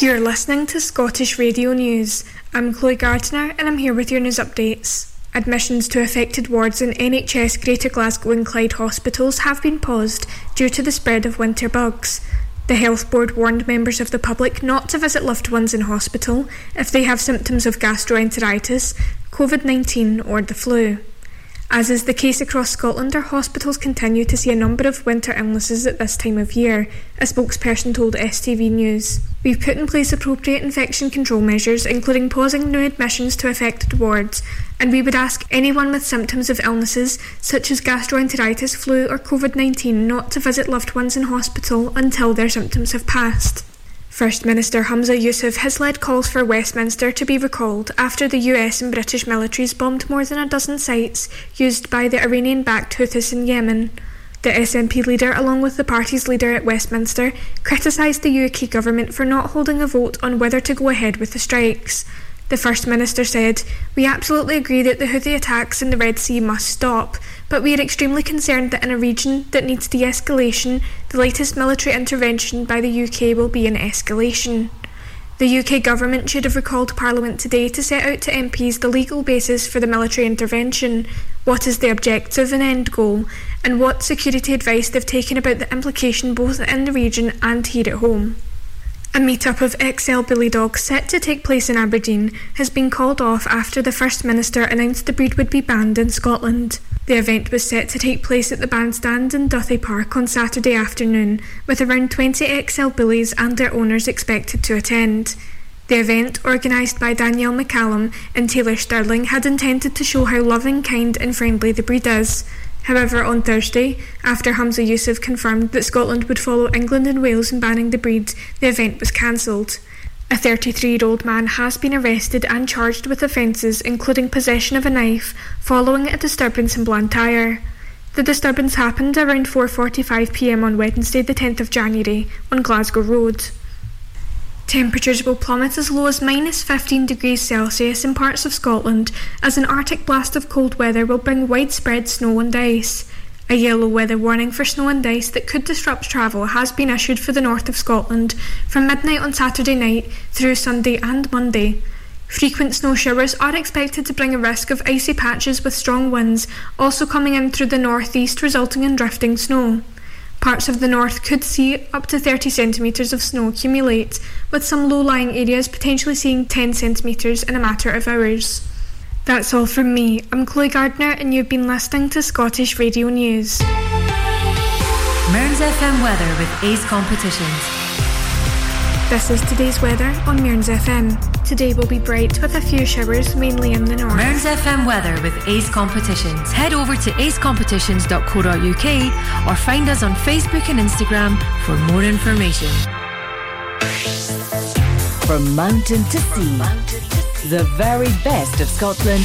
You're listening to Scottish Radio News. I'm Chloe Gardner and I'm here with your news updates. Admissions to affected wards in NHS Greater Glasgow and Clyde hospitals have been paused due to the spread of winter bugs. The Health Board warned members of the public not to visit loved ones in hospital if they have symptoms of gastroenteritis, COVID 19, or the flu. As is the case across Scotland, our hospitals continue to see a number of winter illnesses at this time of year, a spokesperson told STV News. We've put in place appropriate infection control measures, including pausing new admissions to affected wards, and we would ask anyone with symptoms of illnesses such as gastroenteritis, flu, or COVID 19 not to visit loved ones in hospital until their symptoms have passed. First Minister Humza Yousaf has led calls for Westminster to be recalled after the US and British militaries bombed more than a dozen sites used by the Iranian backed Houthis in Yemen. The SNP leader, along with the party's leader at Westminster, criticised the UK government for not holding a vote on whether to go ahead with the strikes. The First Minister said, We absolutely agree that the Houthi attacks in the Red Sea must stop, but we are extremely concerned that in a region that needs de escalation, the latest military intervention by the UK will be an escalation. The UK government should have recalled Parliament today to set out to MPs the legal basis for the military intervention, what is the objective and end goal, and what security advice they've taken about the implication both in the region and here at home. A meet-up of XL Bully Dogs set to take place in Aberdeen has been called off after the First Minister announced the breed would be banned in Scotland. The event was set to take place at the bandstand in Duthie Park on Saturday afternoon, with around 20 XL Bullies and their owners expected to attend. The event, organised by Danielle McCallum and Taylor Sterling, had intended to show how loving, kind, and friendly the breed is. However, on Thursday, after Humza Yousaf confirmed that Scotland would follow England and Wales in banning the breed, the event was cancelled. A 33 year old man has been arrested and charged with offences including possession of a knife following a disturbance in Blantyre. The disturbance happened around 4:45 p.m. on Wednesday, the 10th of January, on Glasgow Road. Temperatures will plummet as low as minus 15 degrees Celsius in parts of Scotland as an Arctic blast of cold weather will bring widespread snow and ice. A yellow weather warning for snow and ice that could disrupt travel has been issued for the north of Scotland from midnight on Saturday night through Sunday and Monday. Frequent snow showers are expected to bring a risk of icy patches with strong winds also coming in through the northeast, resulting in drifting snow. Parts of the north could see up to 30 centimetres of snow accumulate, with some low lying areas potentially seeing 10 centimetres in a matter of hours. That's all from me. I'm Chloe Gardner, and you've been listening to Scottish Radio News. Mearns FM weather with Ace Competitions. This is today's weather on Mearns FM. Today will be bright with a few showers, mainly in the north. Mearns FM weather with Ace Competitions. Head over to acecompetitions.co.uk or find us on Facebook and Instagram for more information. From mountain to sea, the very best of Scotland.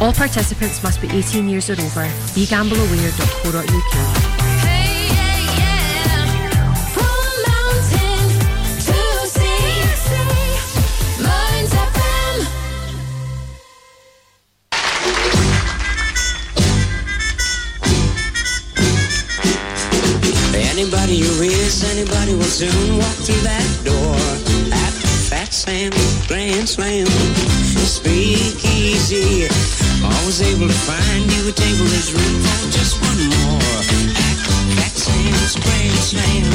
All participants must be 18 years or over. BeGambleAware.co.uk. Anybody you is, anybody will soon walk through that door at Fat Grand Slam. Easy. Able find you a table. There's room for just one more. At Fat Sam's Grand Slam.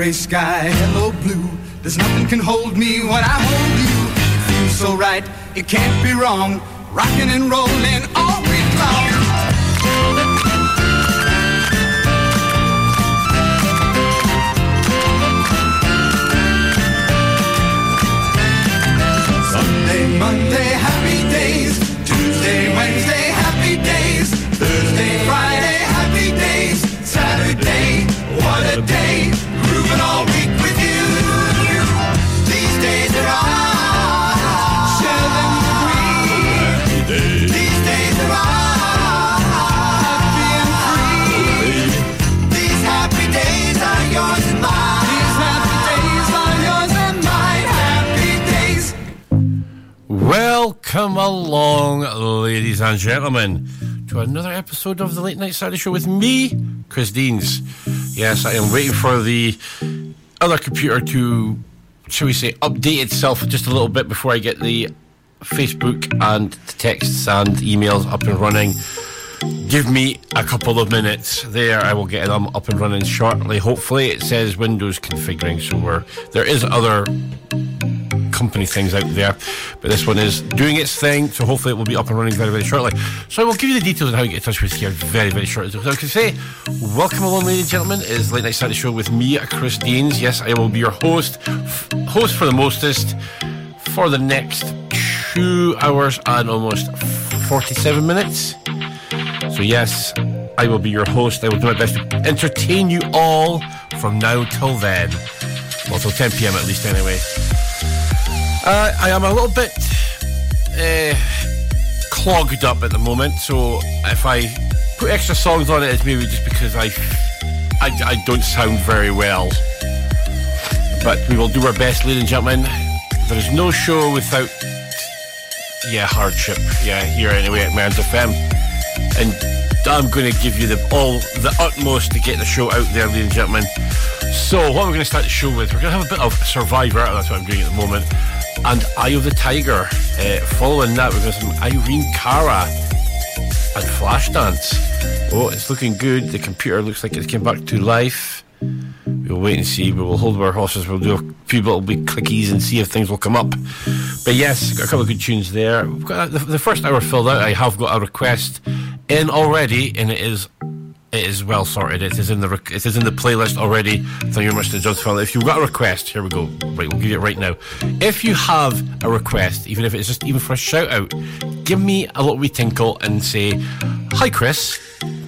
Gray sky, hello blue. There's nothing can hold me when I hold you. Feels so right, it can't be wrong. Rocking and rolling all week long. Sunday, Monday, happy days. Tuesday, Wednesday, happy days. Thursday, Friday, happy days. Saturday, what a day. Welcome along, ladies and gentlemen, to another episode of the Late Night Saturday Show with me, Chris Deans. Yes, I am waiting for the other computer to, shall we say, update itself just a little bit before I get the Facebook and the texts and emails up and running. Give me a couple of minutes there. I will get them up and running shortly. Hopefully, it says Windows configuring, so there is other company things out there. But this one is doing its thing, so hopefully it will be up and running very, very shortly. So I will give you the details on how you get in touch with here very, very shortly. So I can say, welcome along, ladies and gentlemen. It is Late Night Saturday Show with me, at Chris Deans. Yes, I will be your host, f- host for the mostest for the next two hours and almost 47 minutes. So, yes, I will be your host. I will do my best to entertain you all from now till then. Well, till 10 pm at least, anyway. Uh, I am a little bit uh, clogged up at the moment, so if I put extra songs on it, it's maybe just because I, I, I don't sound very well. But we will do our best, ladies and gentlemen. There is no show without, yeah, hardship. Yeah, here anyway at Mearns FM. And I'm going to give you the all the utmost to get the show out there, ladies and gentlemen. So, what we're going to start the show with, we're going to have a bit of Survivor. That's what I'm doing at the moment. And Eye of the Tiger. Uh, following that, to have some Irene Cara and Flashdance. Oh, it's looking good. The computer looks like it's came back to life. We'll wait and see. We will hold our horses. We'll do a few little clickies and see if things will come up. But yes, got a couple of good tunes there. We've got the, the first hour filled out. I have got a request in already, and it is it is well sorted. It is in the it is in the playlist already. Thank you very much to John's family. If you've got a request, here we go. Right, we'll give it right now. If you have a request, even if it's just even for a shout out, give me a little wee tinkle and say, "Hi, Chris."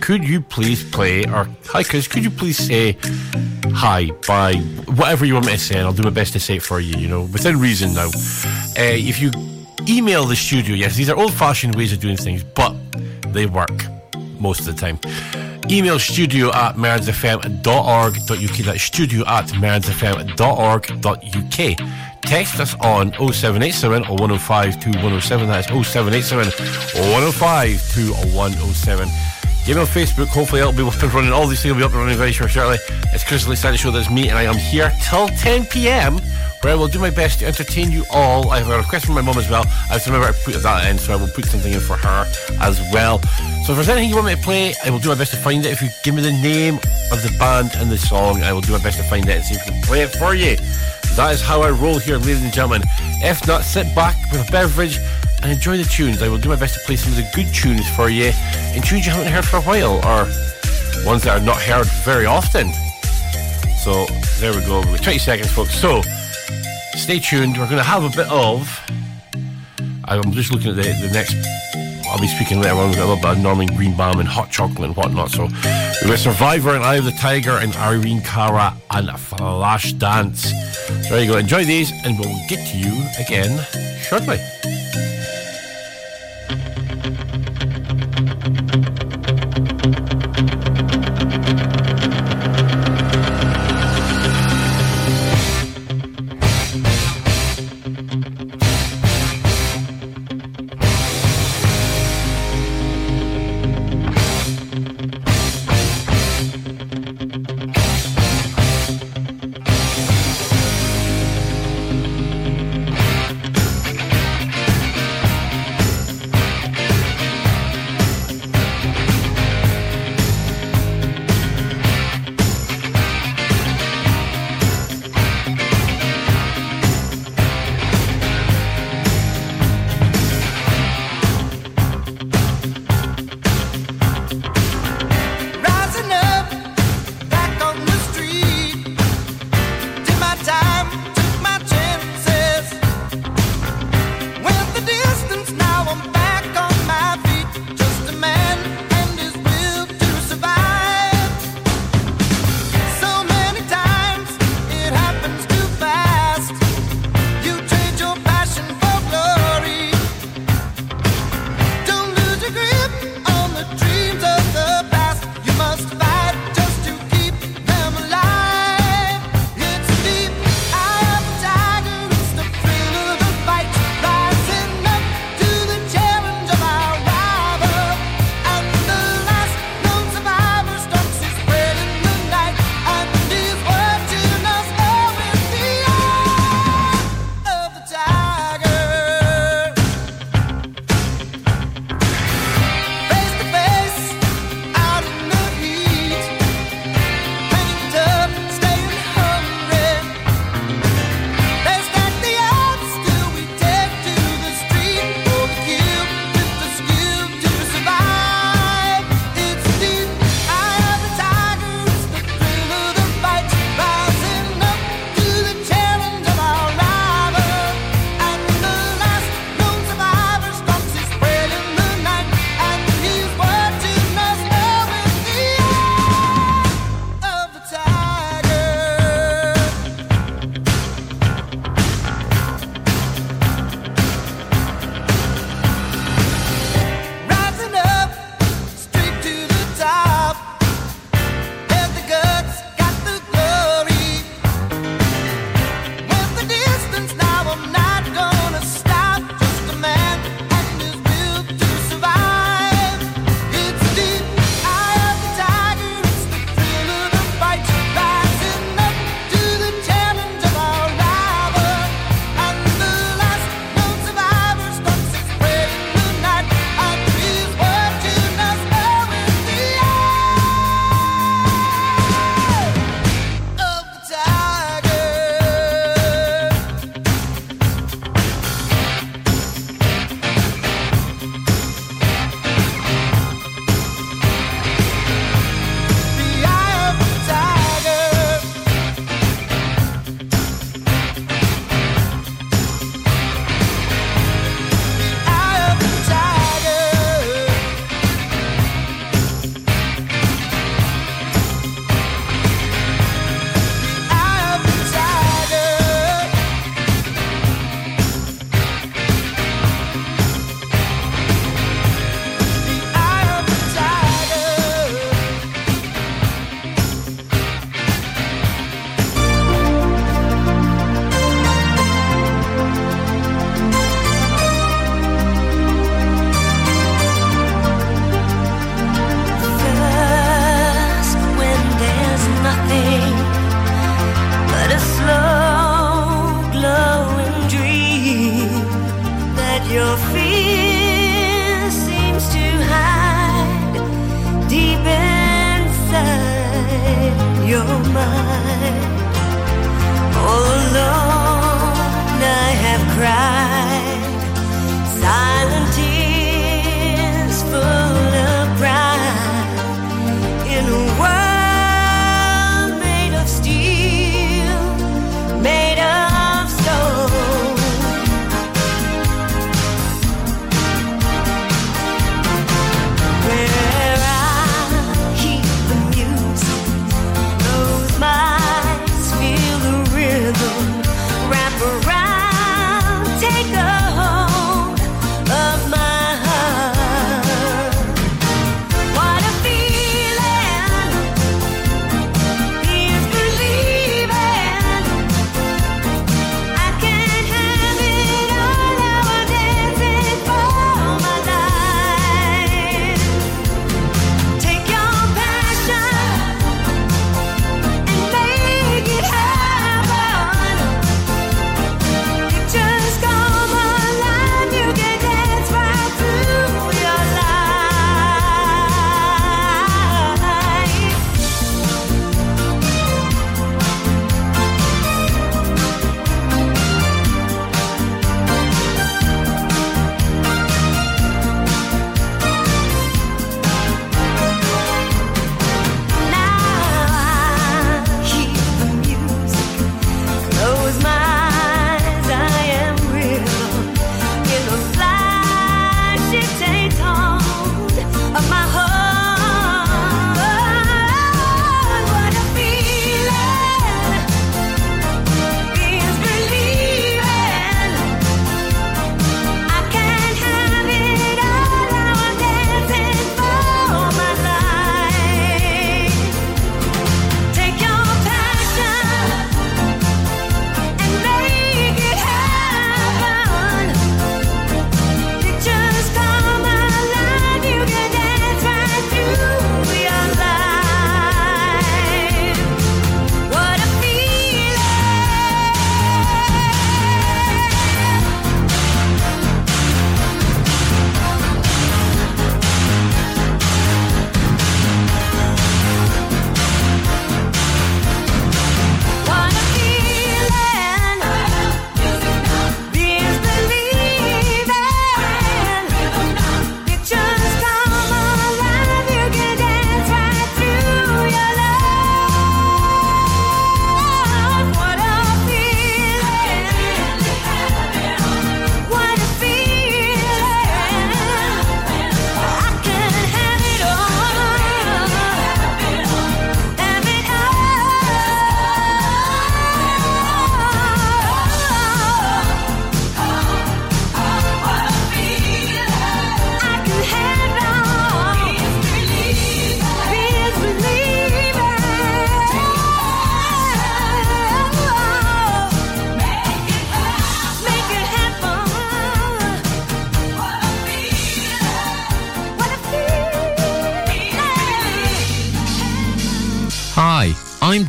Could you please play, or hi Chris, could you please say hi by whatever you want me to say, and I'll do my best to say it for you, you know, within reason now. Uh, if you email the studio, yes, these are old fashioned ways of doing things, but they work most of the time. Email studio at mearnsfm.org.uk. That's studio at mearnsfm.org.uk. Text us on 0787 or 105 to 107. That's 0787 or 105 to 107. Get me on Facebook. Hopefully, it'll be up and running. All these things will be up and running very short, shortly. It's Chris Lee Show. That's me, and I am here till 10 p.m. Where I will do my best to entertain you all. I have a request from my mum as well. I have to remember to put that in, so I will put something in for her as well. So if there's anything you want me to play, I will do my best to find it. If you give me the name of the band and the song, I will do my best to find it and see if I can play it for you. That is how I roll here, ladies and gentlemen. If not, sit back with a beverage and enjoy the tunes. I will do my best to play some of the good tunes for you, and tunes you haven't heard for a while, or ones that are not heard very often. So there we go. We've got 20 seconds, folks. So stay tuned. We're going to have a bit of. I'm just looking at the, the next. I'll be speaking later on. We've got Norman Greenbaum and hot chocolate and whatnot. So we've got Survivor and Eye of the Tiger and Irene Cara and Flash Dance. So there you go. Enjoy these, and we'll get to you again shortly.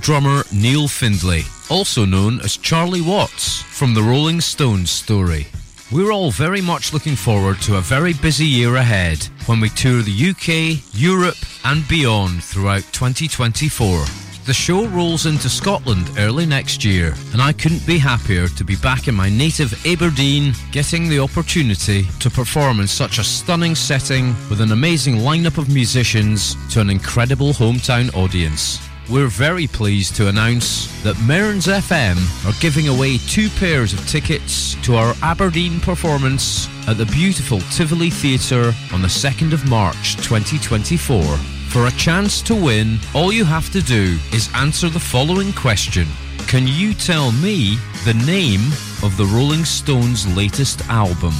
Drummer Neil Findlay, also known as Charlie Watts from the Rolling Stones story. We're all very much looking forward to a very busy year ahead when we tour the UK, Europe, and beyond throughout 2024. The show rolls into Scotland early next year, and I couldn't be happier to be back in my native Aberdeen, getting the opportunity to perform in such a stunning setting with an amazing lineup of musicians to an incredible hometown audience. We're very pleased to announce that Mearns FM are giving away two pairs of tickets to our Aberdeen performance at the beautiful Tivoli Theatre on the 2nd of March 2024. For a chance to win, all you have to do is answer the following question Can you tell me the name of the Rolling Stones' latest album?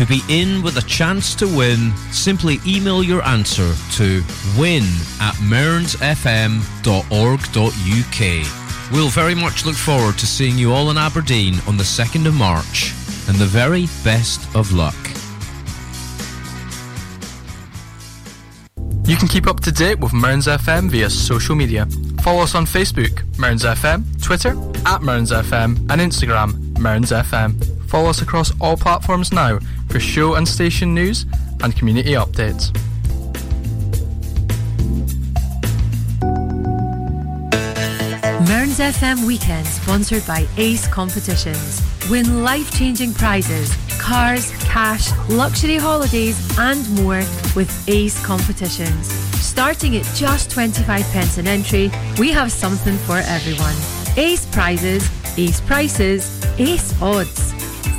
To be in with a chance to win, simply email your answer to win at mearnsfm.org.uk. We'll very much look forward to seeing you all in Aberdeen on the 2nd of March, and the very best of luck. You can keep up to date with Mearns FM via social media. Follow us on Facebook, Mearns FM, Twitter, at Mearns FM, and Instagram, Mearns FM. Follow us across all platforms now for show and station news and community updates. Mearns FM Weekend, sponsored by Ace Competitions. Win life changing prizes, cars, cash, luxury holidays, and more with Ace Competitions. Starting at just 25 pence an entry, we have something for everyone. Ace prizes, ace prices, ace odds.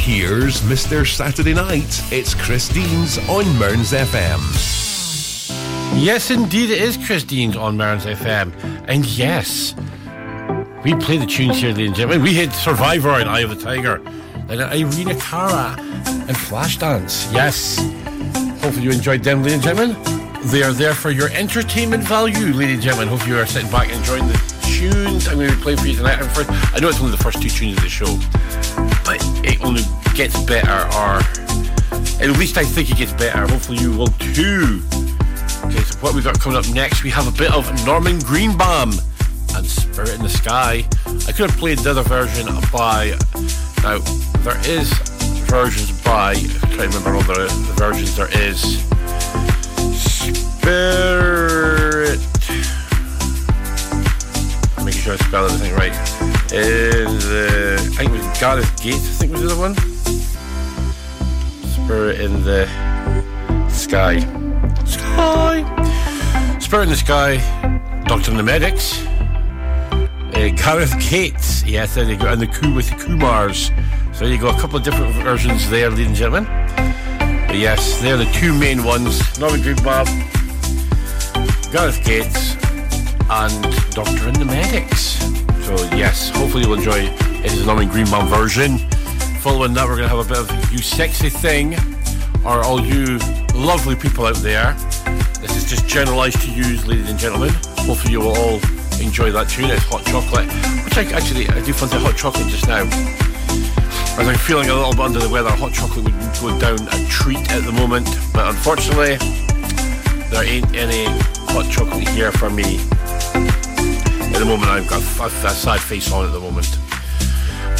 here's Mr. Saturday Night. It's Chris Deans on Mearns FM. Yes, indeed, it is Chris Deans on Mearns FM. And yes, we play the tunes here, ladies and gentlemen. We had Survivor and Eye of the Tiger, and Irene Cara and Flashdance. Yes. Hopefully you enjoyed them, ladies and gentlemen. They are there for your entertainment value, ladies and gentlemen. Hopefully you are sitting back enjoying the tunes I'm going to play for you tonight. I know it's only the first two tunes of the show, but it only gets better, or at least I think it gets better. Hopefully you will too. Okay, so what we've got coming up next, we have a bit of Norman Greenbaum and Spirit in the Sky. I could have played the other version by now. There is versions by. Trying to remember all the, the versions there is. Spirit. Making sure I spell everything right. Is uh, I think it was Gareth Gates. I think was the other one. Spirit in the Sky. Sky. Spirit in the Sky. Doctor and the Medics. Uh, Gareth Gates. Yes, there you go. And the coup with the Kumars. So you go. A couple of different versions there, ladies and gentlemen. But yes, they're the two main ones. Norman Greenbaum, Gareth Gates, and Doctor and the Medics. So yes, hopefully you'll enjoy it is the Norman Greenbaum version. Following that, we're going to have a bit of You Sexy Thing, or all you lovely people out there. This is just generalised to you, ladies and gentlemen. Hopefully you will all enjoy that tune. It's Hot Chocolate, which I actually, I do fancy Hot Chocolate just now. As I'm feeling a little bit under the weather, hot chocolate would go down a treat at the moment, but unfortunately, there ain't any hot chocolate here for me. The moment, I've got a, a sad face on at the moment.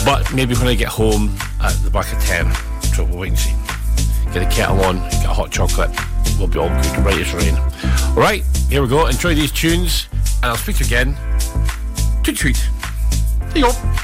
But maybe when I get home at the back of 10, trouble we'll wait and see. Get a kettle on, get a hot chocolate, we'll be all good, right as rain. Alright, here we go. Enjoy these tunes, and I'll speak to you again. Tweet tweet. There you go.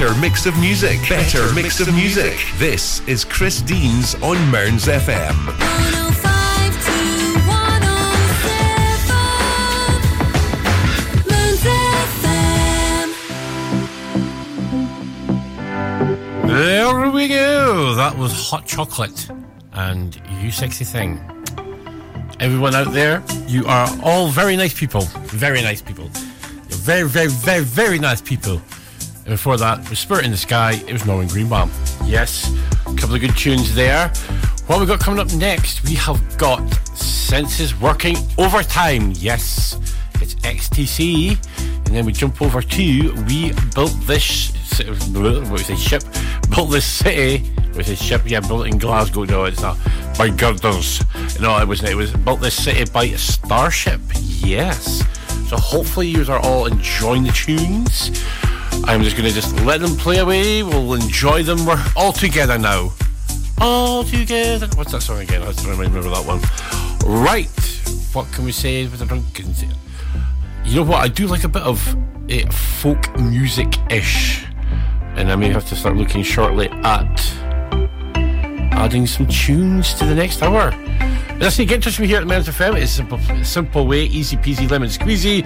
Better mix of music. Better, mix, of music. This is Chris Deans on Mearns FM. There we go. That was Hot Chocolate and You Sexy Thing. Everyone out there, you are all very nice people. Very nice people. You're very, very, very, very nice people. Before that was Spirit in the Sky. It was Norman Greenbaum. Yes, a couple of good tunes there. What we got coming up next? We have got Senses Working Overtime. Yes, it's XTC. And then we jump over to We Built This what was it, ship? Built this city with his ship, yeah, built in Glasgow. No, it's not by girders. No, it wasn't. It was built this city by starship. Yes. So hopefully you are all enjoying the tunes. I'm just gonna just let them play away. We'll enjoy them. We're all together now. All together. What's that song again? I don't remember that one. Right. What can we say with the drunken? You know what? I do like a bit of uh, folk music ish, and I may have to start looking shortly at adding some tunes to the next hour. As I say, get in touch with me here at Mearns FM. It's a simple, simple way, easy peasy, lemon squeezy.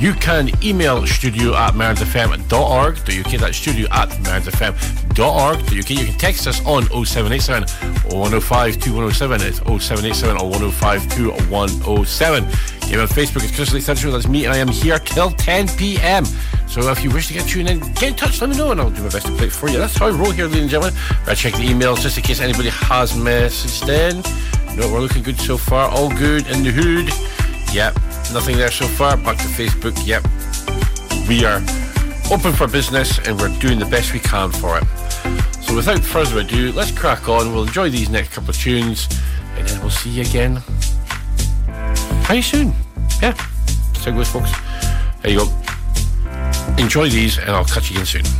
You can email studio at mearnsfm.org.uk. That's studio at mearnsfm.org.uk. You can text us on 0787 105 2107. It's 0787 or 105 2107. Get me on Facebook. It's Chris Lee Central. That's me, and I am here till 10 p.m. So if you wish to get tuned in, get in touch, let me know, and I'll do my best to play it for you. That's how I roll here, ladies and gentlemen. I check the emails just in case anybody has messaged in. No, we're looking good so far. All good in the hood. Yep, nothing there so far. Back to Facebook. Yep, we are open for business and we're doing the best we can for it. So without further ado, let's crack on. We'll enjoy these next couple of tunes, and then we'll see you again very soon. Yeah, so goes, folks. There you go. Enjoy these, and I'll catch you again soon.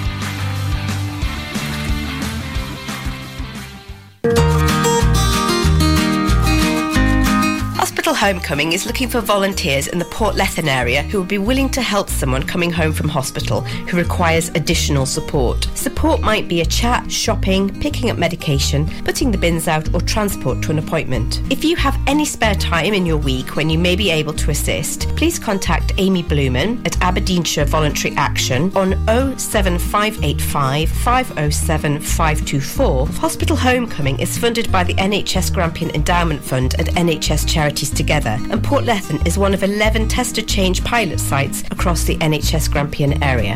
Homecoming is looking for volunteers in the Portlethen area who would be willing to help someone coming home from hospital who requires additional support. Support might be a chat, shopping, picking up medication, putting the bins out, or transport to an appointment. If you have any spare time in your week when you may be able to assist, please contact Amy Blumen at Aberdeenshire Voluntary Action on 07585 507 524. Hospital Homecoming is funded by the NHS Grampian Endowment Fund and NHS Charities Together, and Portlethen is one of 11 tester change pilot sites across the NHS Grampian area.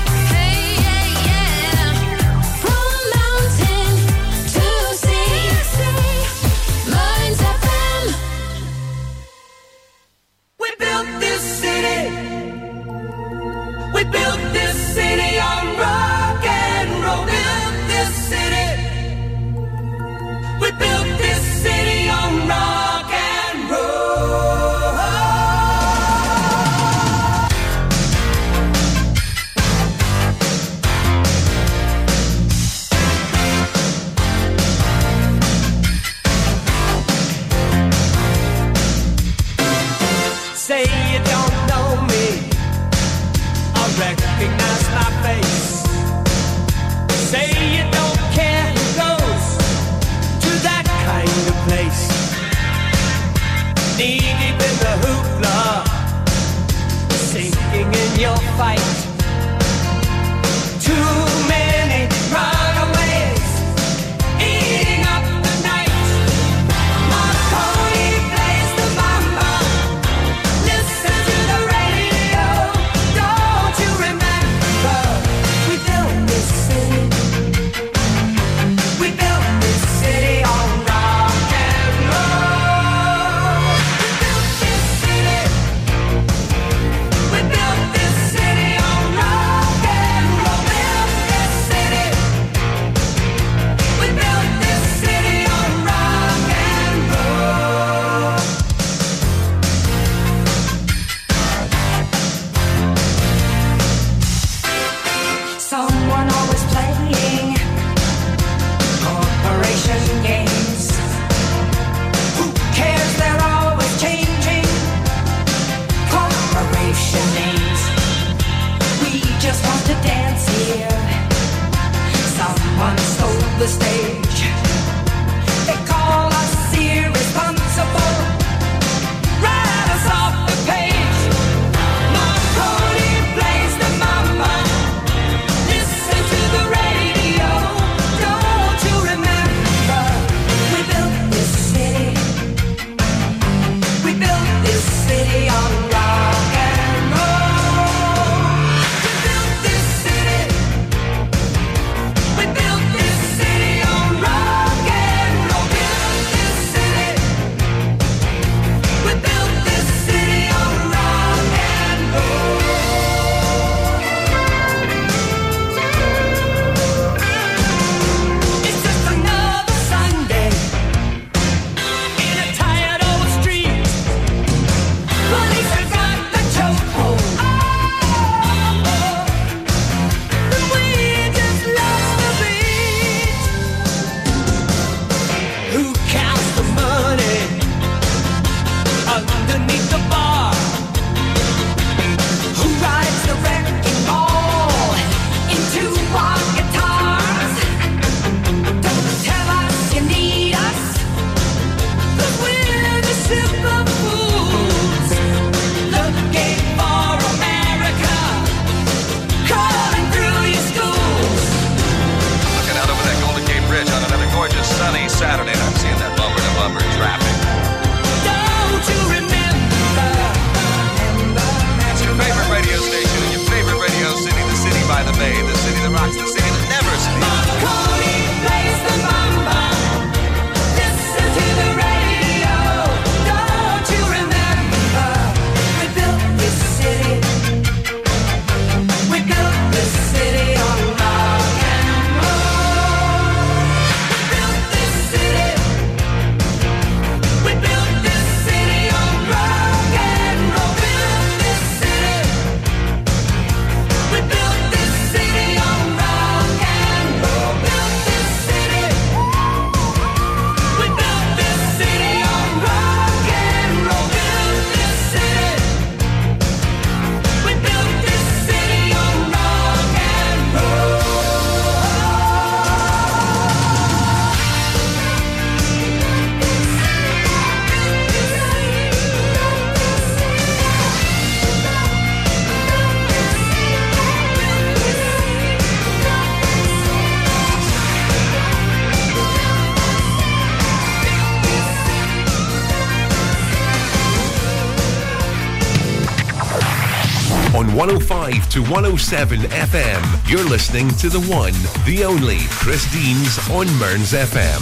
107 FM. You're listening to the one, the only Chris Deans on Mearns FM.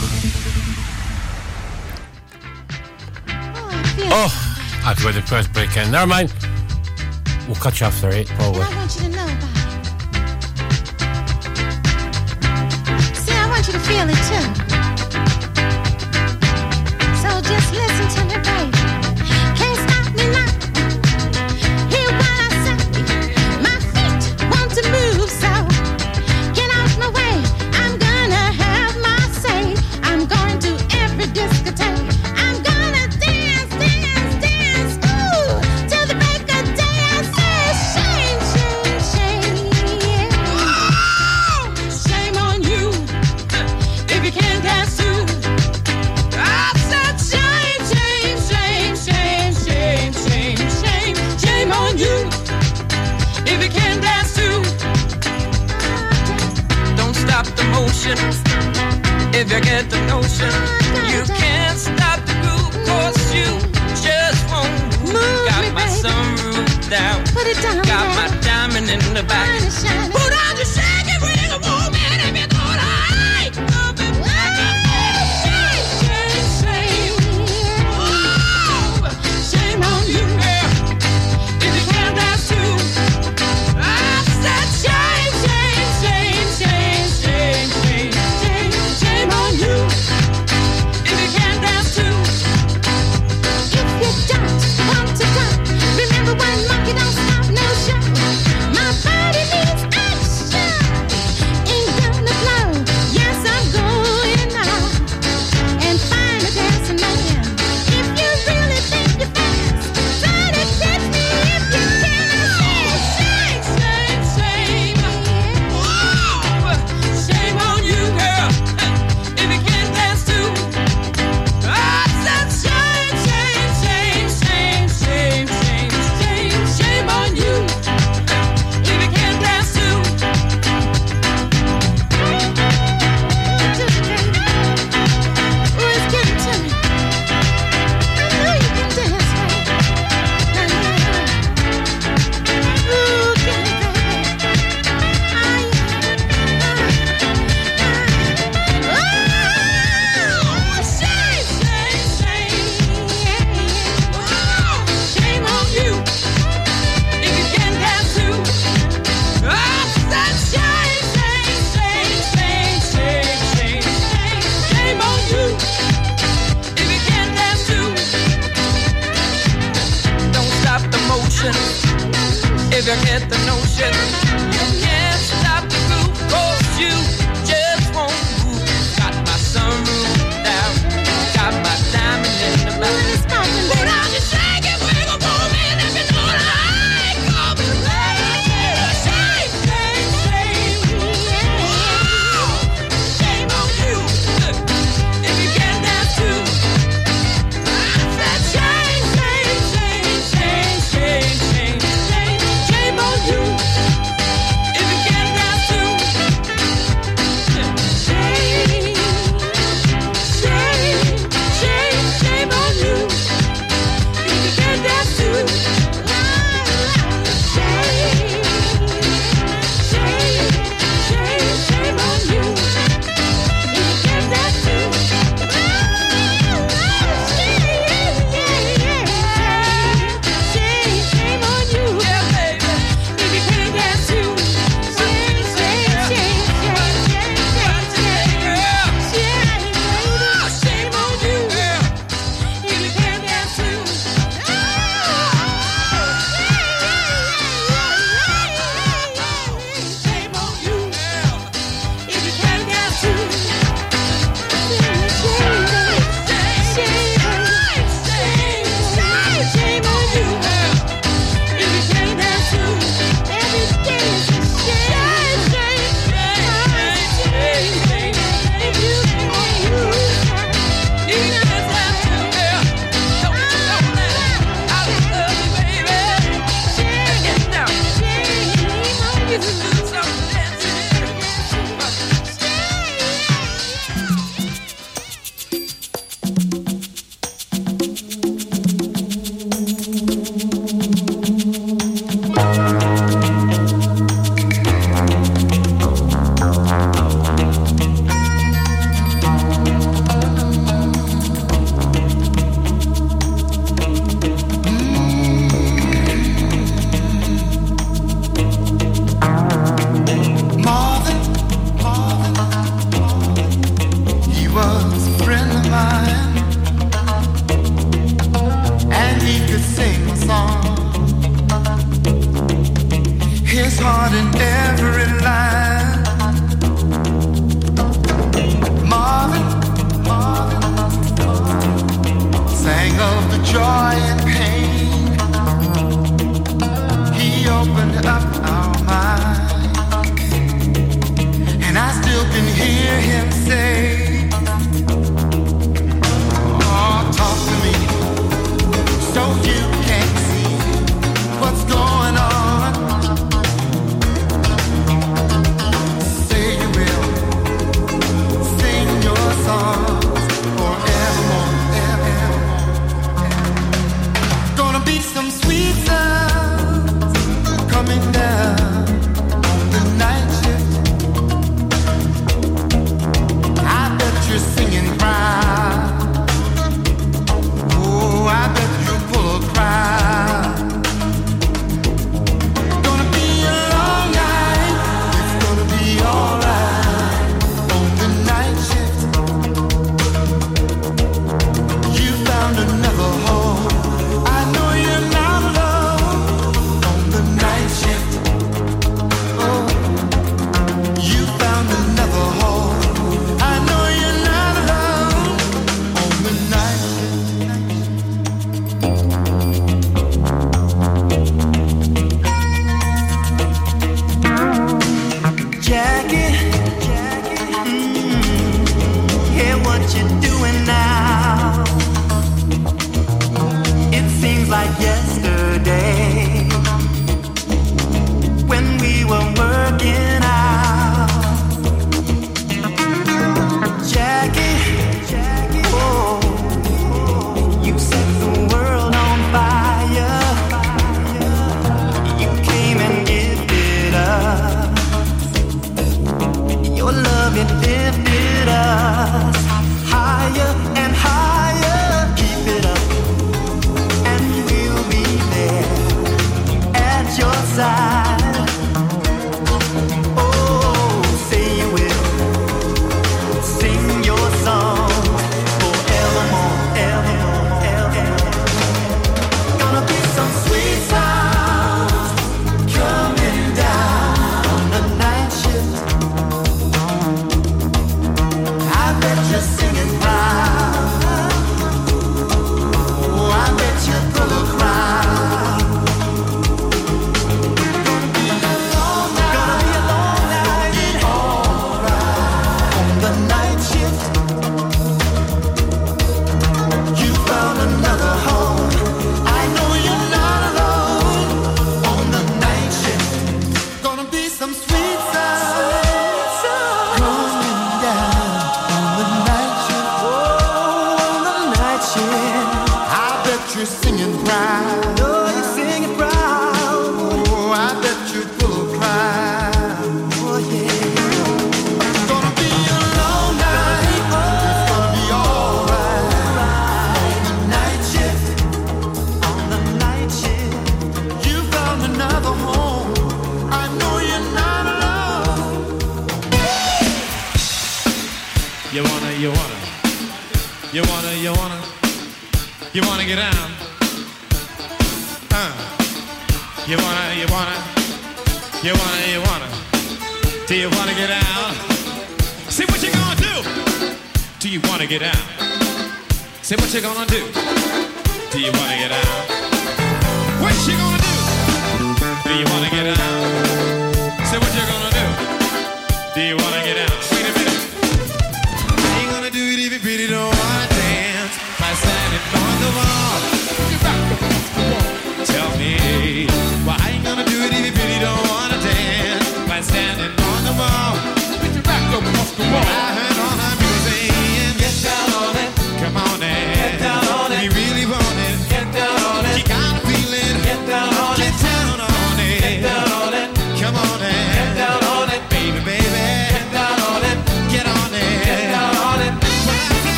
Oh, I've got the first break in. Never mind. We'll cut you after eight, probably.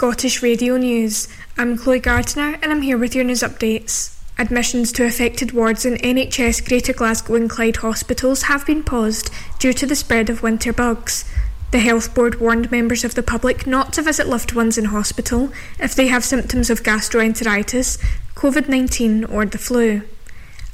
Scottish Radio News. I'm Chloe Gardner and I'm here with your news updates. Admissions to affected wards in NHS Greater Glasgow and Clyde hospitals have been paused due to the spread of winter bugs. The Health Board warned members of the public not to visit loved ones in hospital if they have symptoms of gastroenteritis, COVID 19, or the flu.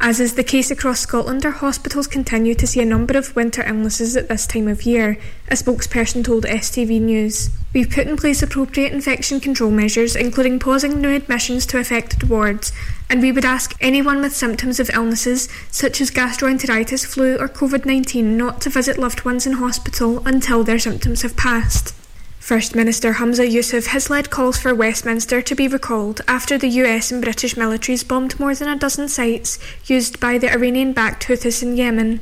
As is the case across Scotland, our hospitals continue to see a number of winter illnesses at this time of year, a spokesperson told STV News. We've put in place appropriate infection control measures, including pausing new admissions to affected wards, and we would ask anyone with symptoms of illnesses such as gastroenteritis, flu, or COVID 19 not to visit loved ones in hospital until their symptoms have passed. First Minister Humza Yousaf has led calls for Westminster to be recalled after the US and British militaries bombed more than a dozen sites used by the Iranian backed Houthis in Yemen.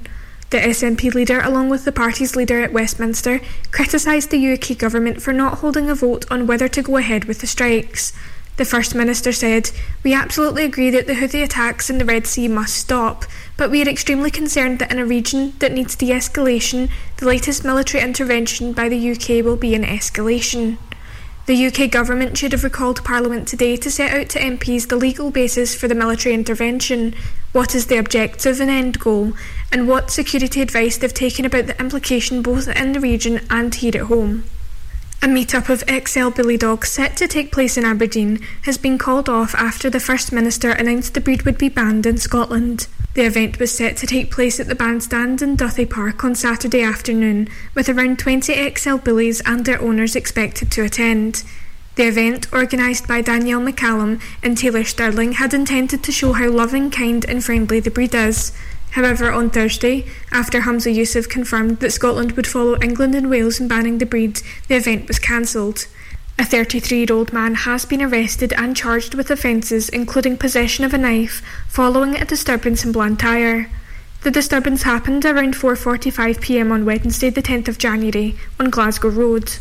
The SNP leader, along with the party's leader at Westminster, criticised the UK government for not holding a vote on whether to go ahead with the strikes. The First Minister said, We absolutely agree that the Houthi attacks in the Red Sea must stop, but we are extremely concerned that in a region that needs de escalation, the latest military intervention by the UK will be an escalation. The UK government should have recalled Parliament today to set out to MPs the legal basis for the military intervention, what is the objective and end goal, and what security advice they've taken about the implication both in the region and here at home. A meet-up of XL Bully Dogs set to take place in Aberdeen has been called off after the First Minister announced the breed would be banned in Scotland. The event was set to take place at the bandstand in Duthie Park on Saturday afternoon, with around 20 XL Bullies and their owners expected to attend. The event, organised by Danielle McCallum and Taylor Sterling, had intended to show how loving, kind, and friendly the breed is. However, on Thursday, after Humza Yousaf confirmed that Scotland would follow England and Wales in banning the breed, the event was cancelled. A 33 year old man has been arrested and charged with offences including possession of a knife following a disturbance in Blantyre. The disturbance happened around 4.45pm on Wednesday the 10th of January on Glasgow Road.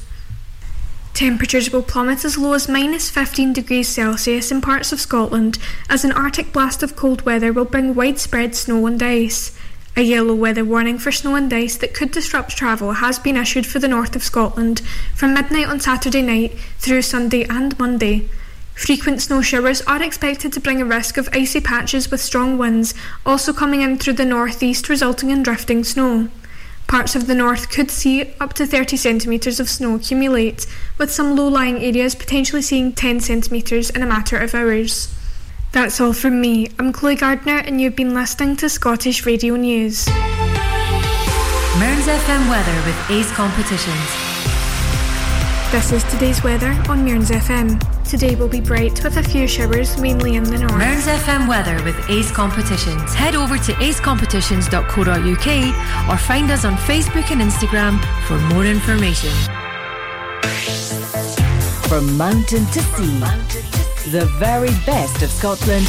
Temperatures will plummet as low as minus 15 degrees Celsius in parts of Scotland as an Arctic blast of cold weather will bring widespread snow and ice. A yellow weather warning for snow and ice that could disrupt travel has been issued for the north of Scotland from midnight on Saturday night through Sunday and Monday. Frequent snow showers are expected to bring a risk of icy patches with strong winds also coming in through the northeast, resulting in drifting snow. Parts of the north could see up to 30 centimetres of snow accumulate, with some low lying areas potentially seeing 10 centimetres in a matter of hours. That's all from me. I'm Chloe Gardner, and you've been listening to Scottish Radio News. Mearns FM weather with Ace Competitions. This is today's weather on Mearns FM. Today will be bright with a few showers, mainly in the north. Mearns FM weather with Ace Competitions. Head over to acecompetitions.co.uk or find us on Facebook and Instagram for more information. From mountain to sea, the very best of Scotland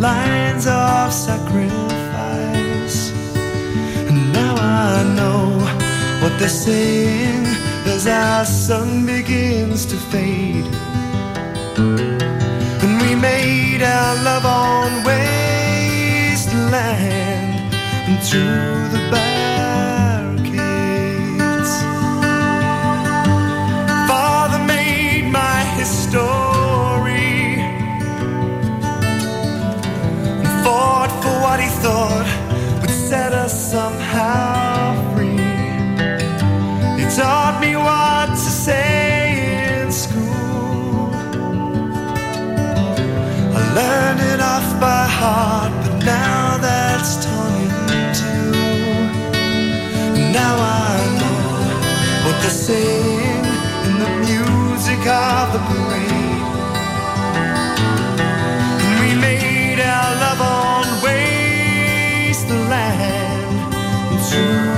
lines of sacrifice. And now I know what they're saying as our sun begins to fade. And we made our love on wasteland and through the. thought would set us somehow free. You taught me what to say in school. I learned it off by heart, but now that's time to. Now I know what they're saying in the music of the brain. you.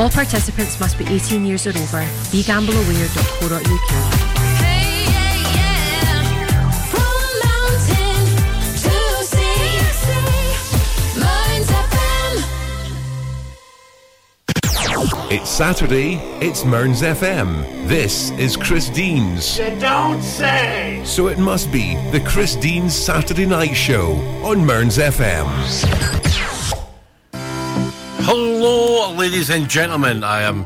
All participants must be 18 years or over. BeGambleAware.co.uk. It's Saturday, it's Mearns FM. This is Chris Deans. You don't say! So it must be the Chris Deans Saturday Night Show on Mearns FM ladies and gentlemen. I am,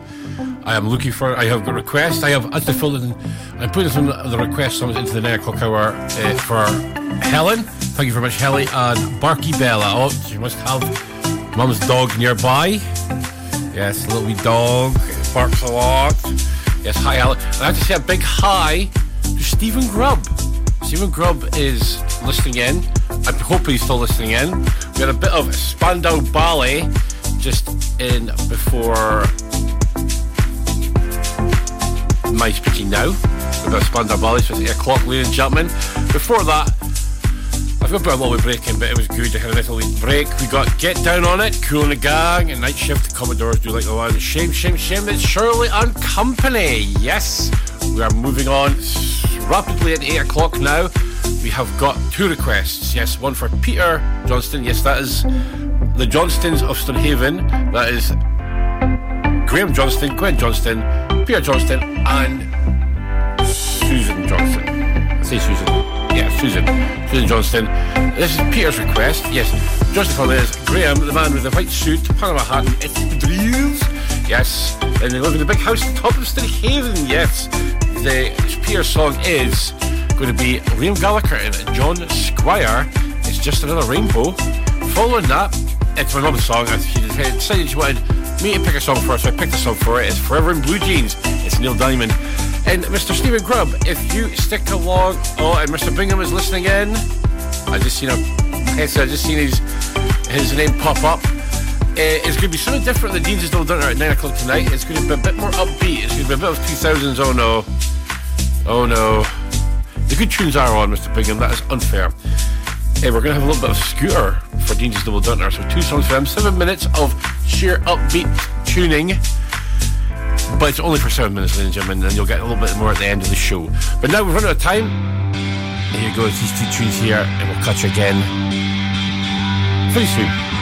I am looking for. I have got requests. I have had to fill in. I'm putting some of the requests into the nine o'clock hour uh, for Helen. Thank you very much, Helen and Barky Bella. Oh, she must have mum's dog nearby. Yes, a little wee dog. It barks a lot. Yes, hi, Helen. I have to say a big hi to Stephen Grubb. Stephen Grubb is listening in. I hope he's still listening in. We had a bit of Spandau Ballet just in before my speaking now. We've got Spandau Ballet, so it's 8 o'clock, ladies and gentlemen. Before that, I've got a bit of a little breaking, but it was good to have a little wee break. We got Get Down on It, Kool and the Gang, and Night Shift Commodores Do Like the One. Shame, shame, shame It's Shirley and Company. Yes, we are moving on rapidly at 8 o'clock now. We have got two requests. Yes, one for Peter Johnston. Yes, that is the Johnstons of Stonehaven. That is Graham Johnston, Gwen Johnston, Peter Johnston, and Susan Johnston. I say Susan. Yeah, Susan. Susan Johnston. This is Peter's request. Yes, Johnston this. Graham, the man with the white suit, Panama hat, and espadrilles. Yes, and they live in a big house at the top of Stonehaven. Yes, the Peter's song is going to be Liam Gallagher and John Squire. It's just another rainbow. Following that, it's my mum's song. and She decided she wanted me to pick a song for her, so I picked a song for it. It's Forever in Blue Jeans. It's Neil Diamond. And Mr. Stephen Grubb, if you stick along, oh, and Mr. Bingham is listening in. I just seen a, I just seen his his name pop up. Uh, it's going to be something different than Dean's Still Done at 9 o'clock tonight. It's going to be a bit more upbeat. It's going to be a bit of 2000s. Oh no. Oh no. The good tunes are on, Mr. Bingham. That is unfair. Hey, we're going to have a little bit of Scooter for Dean's Double Dunter. So two songs for them. Seven minutes of sheer upbeat tuning. But it's only for seven minutes, ladies and gentlemen. And you'll get a little bit more at the end of the show. But now we've run out of time. Here goes these two tunes here. And we'll catch you again pretty soon.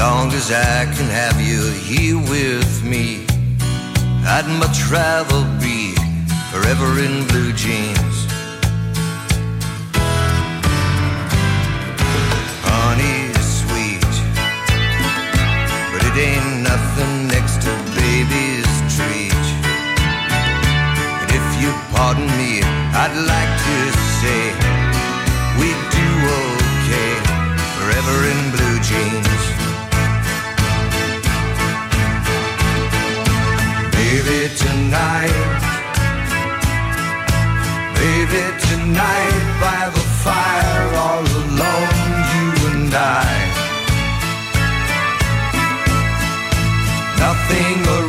As I can have you here with me, I'd much rather be forever in blue jeans. Honey, sweet, but it ain't nothing next to baby's treat. And if you pardon me, I'd like to say tonight, baby, tonight by the fire, all alone, you and I. Nothing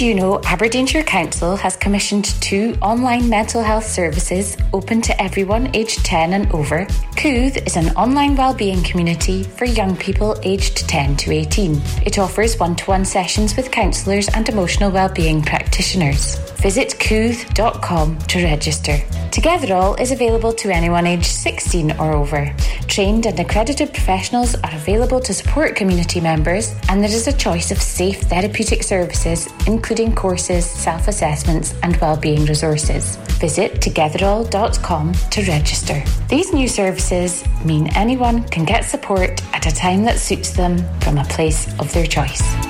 You know Aberdeenshire Council has commissioned two online mental health services open to everyone aged 10 and over? Cooth is an online wellbeing community for young people aged 10 to 18. It offers one to one sessions with counsellors and emotional wellbeing practitioners. Visit cooth.com to register. Togetherall is available to anyone aged 16 or over. Trained and accredited professionals are available to support community members, and there is a choice of safe therapeutic services, including courses, self assessments, and wellbeing resources. Visit togetherall.com to register. These new services mean anyone can get support at a time that suits them from a place of their choice.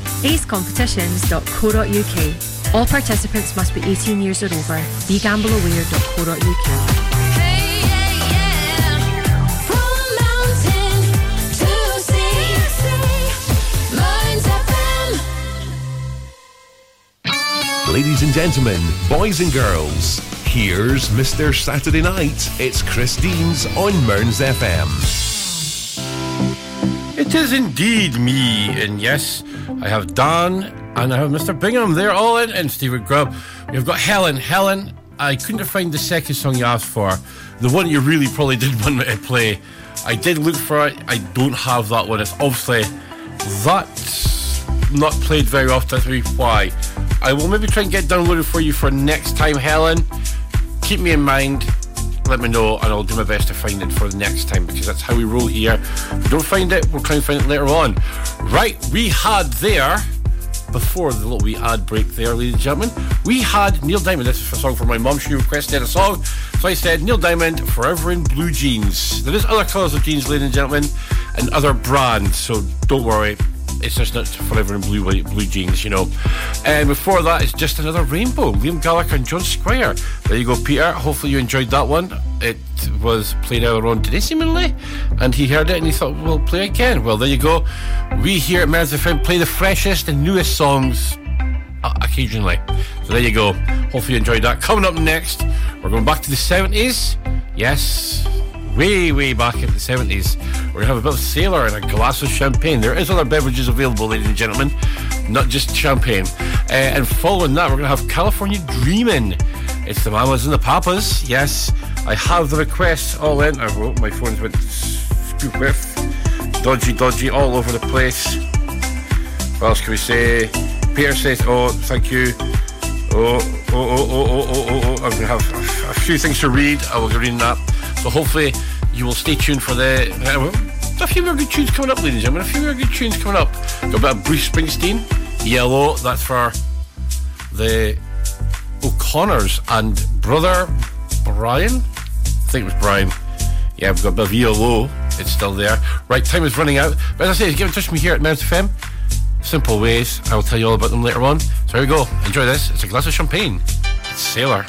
www.acecompetitions.co.uk. All participants must be 18 years or over. BeGambleAware.co.uk. Ladies and gentlemen, boys and girls, here's Mr. Saturday Night. It's Chris Deans on Mearns FM. It is indeed me, and yes, I have Dan and I have Mr. Bingham. They're all in, and Stephen Grubb. We've got Helen. Helen, I couldn't find the second song you asked for. The one you really probably did want me to play. I did look for it. I don't have that one. It's obviously that's not played very often. That's why. I will maybe try and get downloaded for you for next time, Helen. Keep me in mind. Let me know, and I'll do my best to find it for the next time because that's how we roll here. If we don't find it, we'll try and find it later on. Right, we had there before the little wee ad break there, ladies and gentlemen, we had Neil Diamond. This is a song from my mum. She requested a song. So I said, Neil Diamond, Forever in Blue Jeans. There is other colours of jeans, ladies and gentlemen, and other brands, so don't worry. It's just not forever in blue blue jeans, you know. And before that, it's just another rainbow. Liam Gallagher and John Squire. There you go, Peter. Hopefully you enjoyed that one. It was played earlier on today, seemingly, and he heard it and he thought, "We'll play again." Well, there you go. We here at Mearns FM play the freshest and newest songs uh, occasionally. So there you go. Hopefully you enjoyed that. Coming up next, we're going back to the 70s. Yes, way, way back in the 70s. We're going to have a bit of sailor and a glass of champagne. There is other beverages available, ladies and gentlemen, not just champagne. Uh, and following that, we're going to have California Dreamin'. It's the Mamas and the Papas. Yes, I have the requests all in. I wrote my phone's went scoop. Dodgy, dodgy, all over the place. What else can we say? Peter says, "Oh, thank you." Oh, oh, oh, oh, oh, oh, oh, oh. I'm going to have a, a few things to read. I will be reading that. So hopefully you will stay tuned for the. Uh, a few more good tunes coming up, ladies and gentlemen. A few more good tunes coming up. Got a bit of Bruce Springsteen, Yellow. That's for the O'Connors and brother Brian. I think it was Brian. Yeah, we've got a bit of Yellow. It's still there. Right, time is running out. But as I say, get in touch with me here at Mearns FM. Simple ways. I will tell you all about them later on. So here we go. Enjoy this. It's a glass of champagne. It's Sailor.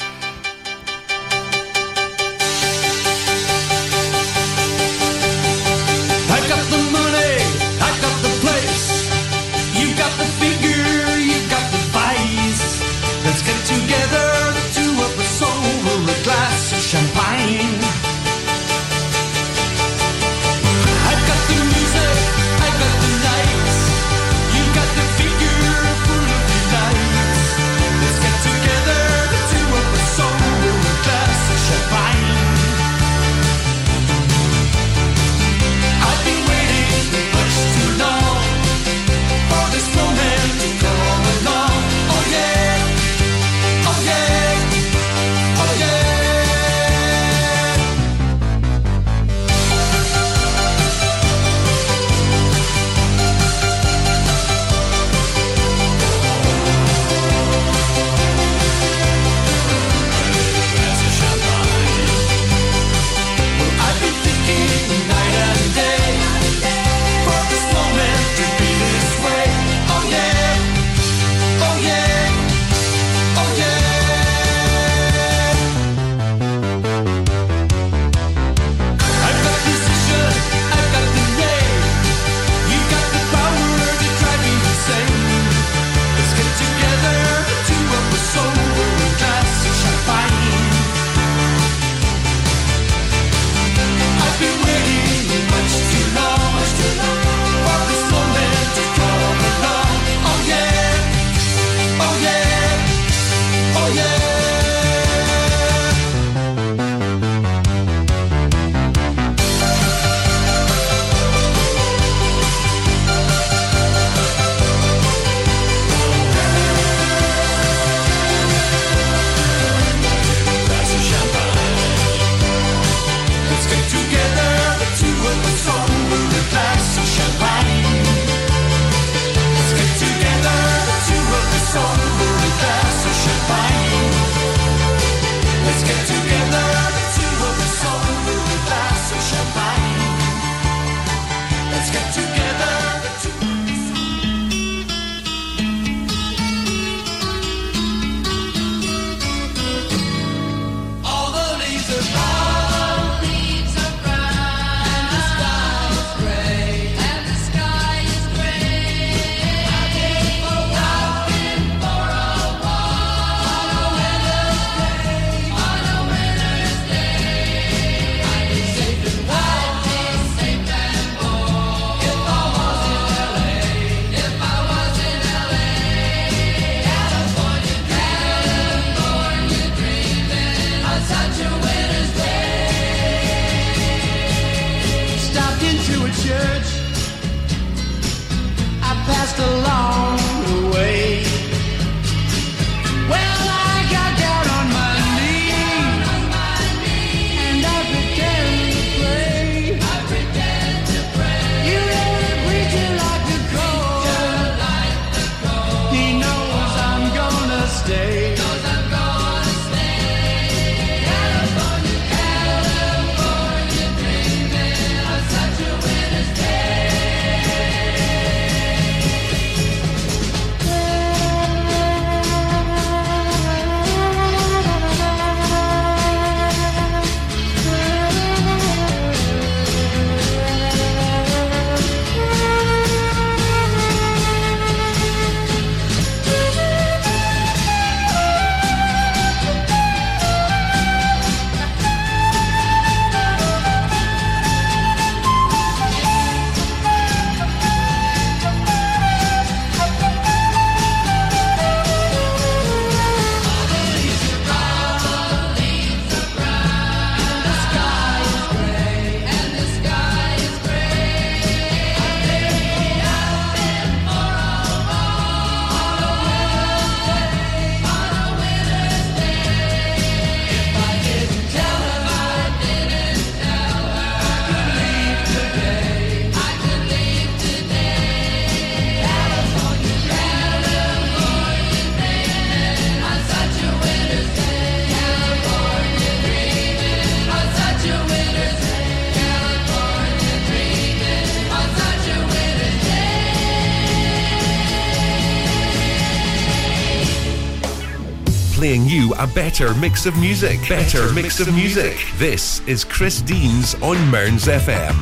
Playing you a better mix of music. Better, mix, of music. This is Chris Deans on Mearns FM.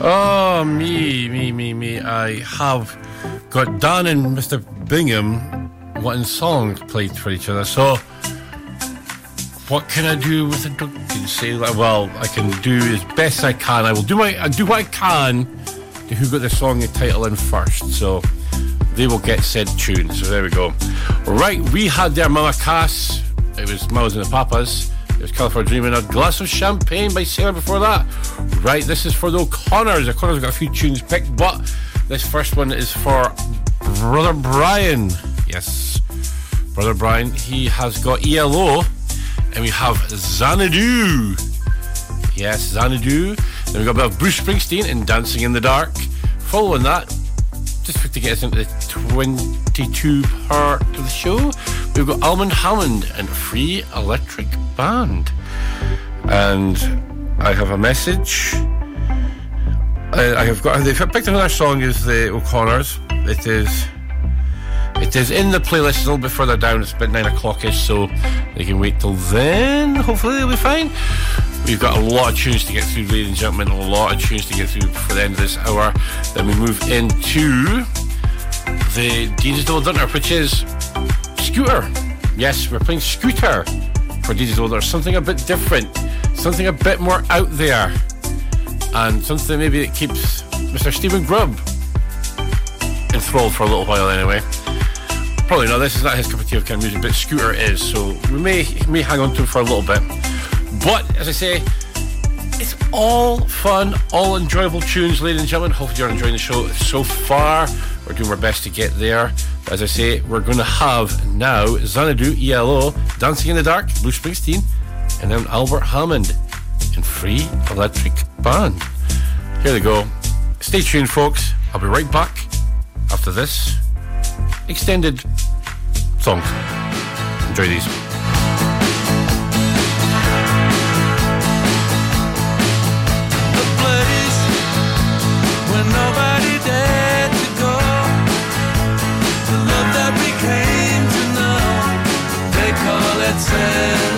Oh, me, me, me, me. I have got Dan and Mr. Bingham wanting songs played for each other. So, what can I do with a say, well, I can do as best I can. I will do my, I do what I can to who got the song and title in first. So, they will get said tune. So, there we go. Right, we had their Mama Cass. It was Mamas and the Papas. It was California Dreaming. A glass of champagne by Sailor before that. Right, this is for the O'Connors. The O'Connors got a few tunes picked, but this first one is for Brother Brian. Yes, Brother Brian. He has got ELO, and we have Xanadu. Yes, Xanadu. Then we've got a bit of Bruce Springsteen and Dancing in the Dark. Following that, just to get us into the 22 part of the show, we've got Albert Hammond and Free Electric Band. And I have a message. I, have got. They've picked another song. Is the O'Connors? It is. It is in the playlist. A little bit further down. It's about nine o'clockish, so they can wait till then. Hopefully, they'll be fine. We've got a lot of tunes to get through, ladies and gentlemen. A lot of tunes to get through before the end of this hour. Then we move into the Dean's Double Dunner, which is Scooter. Yes, we're playing Scooter for Dean's Double Dunner. Something a bit different, something a bit more out there, and something maybe that keeps Mr. Stephen Grubb enthralled for a little while anyway. Probably not. This is not his cup of tea of kind of music, but Scooter is. So we may may hang on to him for a little bit. But as I say, it's all fun, all enjoyable tunes, ladies and gentlemen. Hopefully you're enjoying the show so far. We're doing our best to get there. As I say, we're going to have now Xanadu, ELO, Dancing in the Dark, Bruce Springsteen, and then Albert Hammond and Free Electric Band. Here they go. Stay tuned, folks. I'll be right back after this extended songs. Enjoy these. The place where nobody dared to go. The love that came to know, they call it Xanadu.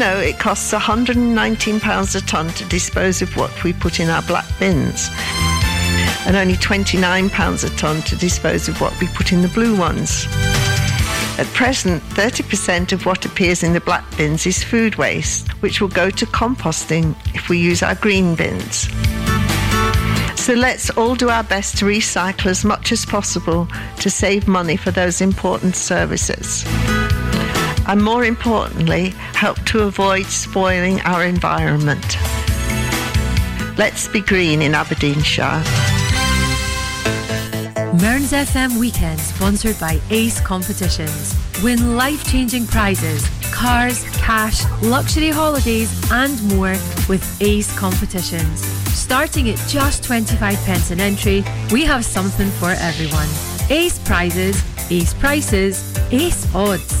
Know it costs £119 a tonne to dispose of what we put in our black bins? And only £29 a tonne to dispose of what we put in the blue ones. At present, 30% of what appears in the black bins is food waste, which will go to composting if we use our green bins. So let's all do our best to recycle as much as possible to save money for those important services and more importantly, help to avoid spoiling our environment. Let's be green in Aberdeenshire. Mearns FM Weekend, sponsored by Ace Competitions. Win life changing prizes, cars, cash, luxury holidays, and more with Ace Competitions. Starting at just 25 pence an entry, we have something for everyone. Ace prizes, ace prices, ace odds.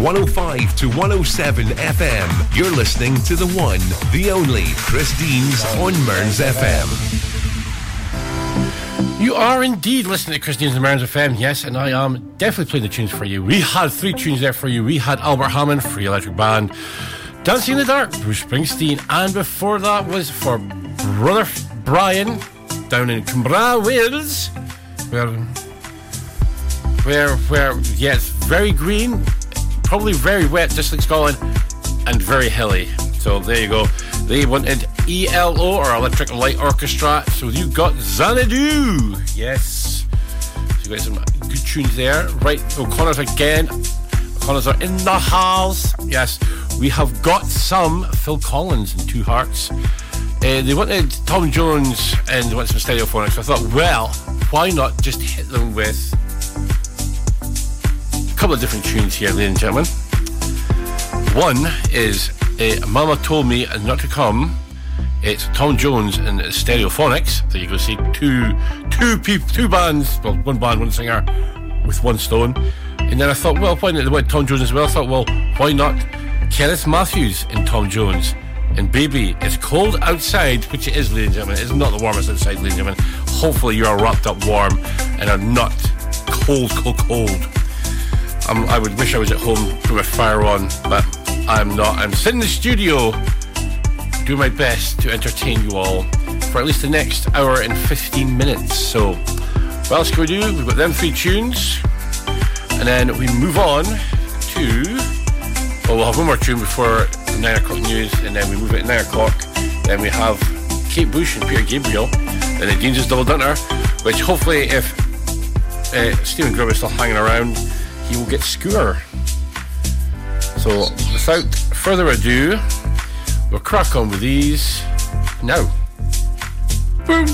105 to 107 FM, you're listening to the one, the only Chris Deans on Mearns FM. You are indeed listening to Chris Deans and Mearns FM, yes, and I am definitely playing the tunes for you. We had three tunes there for you. We had Albert Hammond, Free Electric Band, Dancing in the Dark, Bruce Springsteen, and before that was for Brother Brian down in Cumbra, Wales, where, where, where, yes, very green, probably very wet, just like Scotland, and very hilly. So there you go. They wanted ELO or Electric Light Orchestra. So you got Xanadu. Yes. So you got some good tunes there. Right, O'Connor's again. O'Connor's are in the house. Yes, we have got some Phil Collins and Two Hearts. Uh, they wanted Tom Jones and they wanted some stereophonics. I thought, well, why not just hit them with couple of different tunes here, ladies and gentlemen. One is uh, Mama Told Me Not to Come. It's Tom Jones and Stereophonics. There you go. See two, two people, two bands. Well, one band, one singer, with one stone. And then I thought, well, why not? They went Tom Jones as well. I thought, well, why not Cerys Matthews and Tom Jones? And baby, it's cold outside, which it is, ladies and gentlemen. It's not the warmest outside, ladies and gentlemen. Hopefully, you are wrapped up warm and are not cold, cold, cold. Um, I would wish I was at home with my fire on, but I'm not. I'm sitting in the studio, doing my best to entertain you all for at least the next hour and 15 minutes. So, what else can we do? We've got them three tunes, and then we move on to. Well, we'll have one more tune before the 9 o'clock news, and then we move it at 9 o'clock. Then we have Kate Bush and Peter Gabriel, and the Dean's Double Dunter, which hopefully, if uh, Stephen Grubb is still hanging around, he will get Scooter. So, without further ado, we'll crack on with these now. Boom!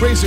What's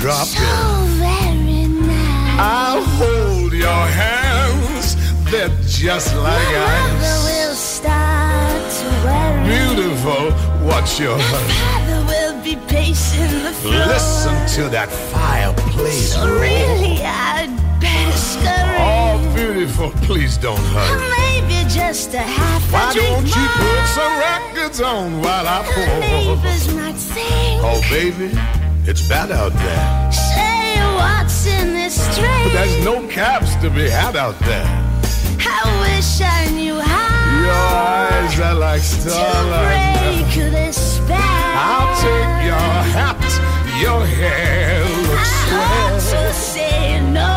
you drop so very nice. I'll hold your hands. They're just like Mother ice. will start to worry. Beautiful. Watch your Father will be pacing the floor. Listen to that fireplace So really, I'd better scurry. Oh, beautiful. Please don't hurry. Maybe just a half a Why drink don't you more. put some records on while I The neighbors might think. Oh, baby, it's bad out there. Say what's in this. But there's no caps to be had out there. I wish I knew how Your eyes are like to starlight. break this spell. I'll take your hat. Your hair looks I ought to say no,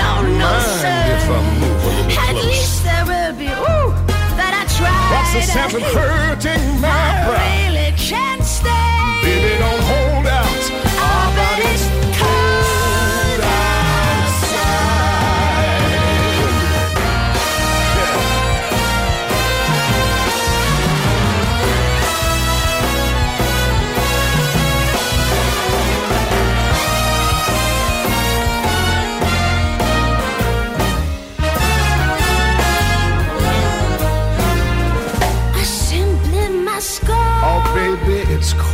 no, no, Mind sir. if I move a little At close? least there will be, ooh, that I tried. What's the sense of hurting my I pride? really can't stay. Baby, don't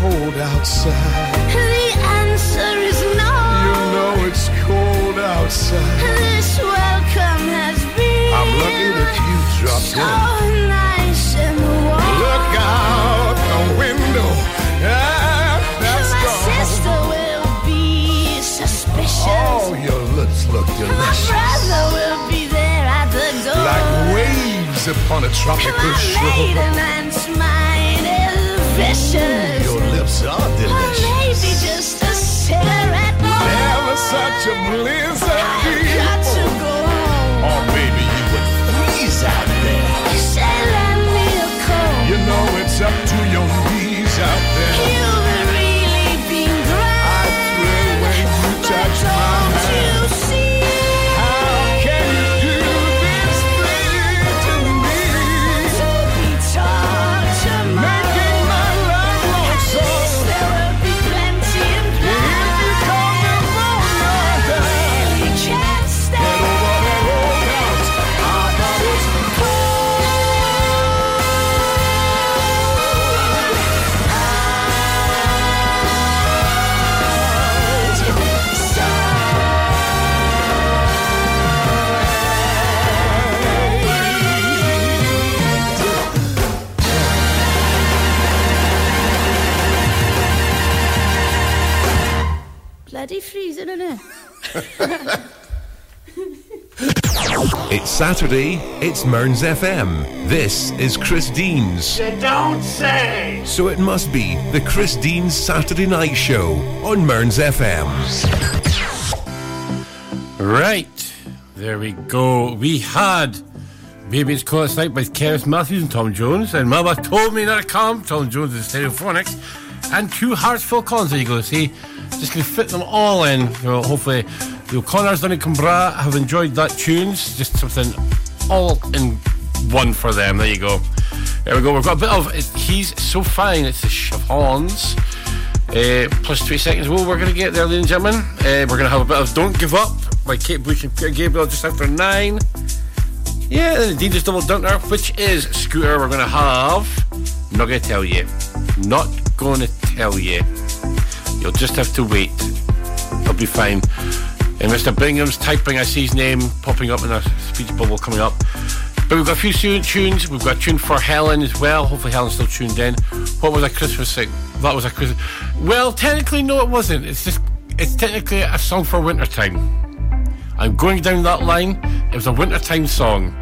cold outside. The answer is no. You know it's cold outside. This welcome has been I'm lucky that you dropped so in. nice and warm. Look out the window. Ah, that's My gone. sister will be suspicious. Oh, your lips look delicious. My brother will be there at the door. Like waves upon a tropical shore. and smile vicious. Your lips are Or delicious. maybe just a cigarette more. Never such a of I've got to go home. Or maybe you would freeze out there. You say lend me a coat. You know it's up to your knees out there. You've It's Saturday, it's Mearns FM. This is Chris Deans. You don't say! So it must be the Chris Deans Saturday Night Show on Mearns FM. Right, there we go. We had Baby It's Cold Night by Cerys Matthews and Tom Jones, and Mama told me not to come. Tom Jones is Stereophonics, and two Hearts Phil Collins. There you go. See, just gonna fit them all in. So hopefully, the O'Connors down in Cumbra have enjoyed that tunes. Just something all in one for them. There you go. There we go. We've got a bit of He's So Fine. It's the Chiffons. Uh, plus three seconds. Well, we're going to get there, ladies and gentlemen. Uh, we're going to have a bit of Don't Give Up by Kate Bush and Peter Gabriel just after nine. Yeah, and the DJ's Double Dunker, which is Scooter. We're going to have. Not going to tell you. Not going to tell you. You'll just have to wait. It'll be fine. And Mr. Bingham's typing, I see his name popping up in a speech bubble coming up. But we've got a few tu- tunes. We've got a tune for Helen as well. Hopefully Helen's still tuned in. What was a Christmas thing? That was a Christmas. Well, technically, no, it wasn't. It's just, it's technically a song for wintertime. I'm going down that line. It was a wintertime song.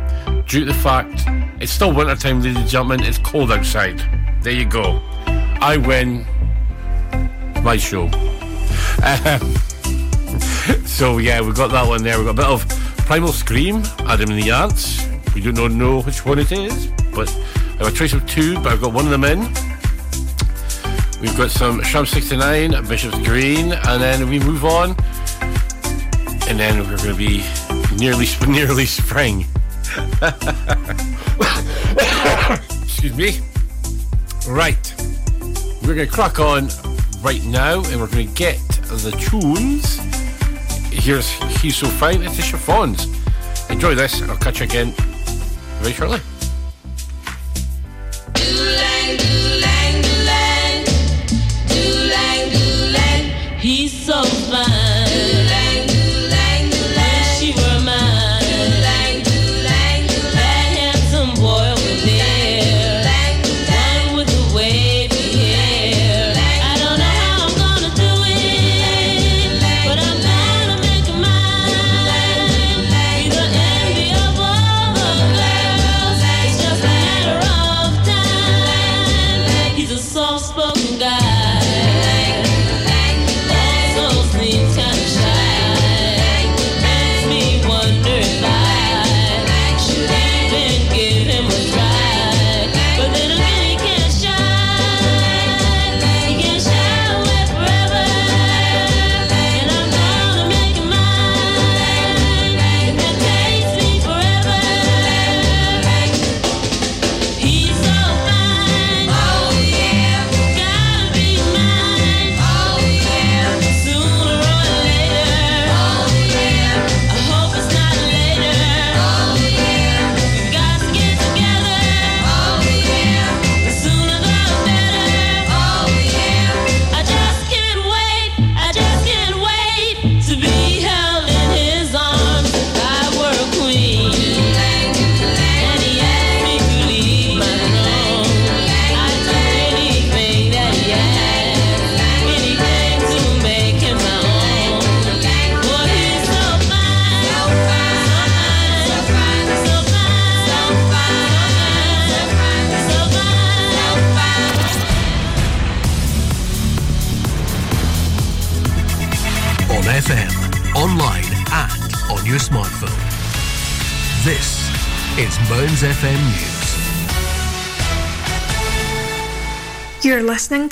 Due to the fact it's still wintertime, ladies and gentlemen. It's cold outside. There you go. I win. My show. Um, so yeah, we've got that one there. We've got a bit of Primal Scream, Adam and the Ants. We do not know which one it is, but I have a choice of two, but I've got one of them in. We've got some Sham 69, Bishop's Green, and then we move on. And then we're going to be nearly nearly spring. Excuse me. Right. We're going to crack on right now, and we're going to get the tunes. Here's He's So Fine. It's the Chiffons. Enjoy this. I'll catch you again very shortly.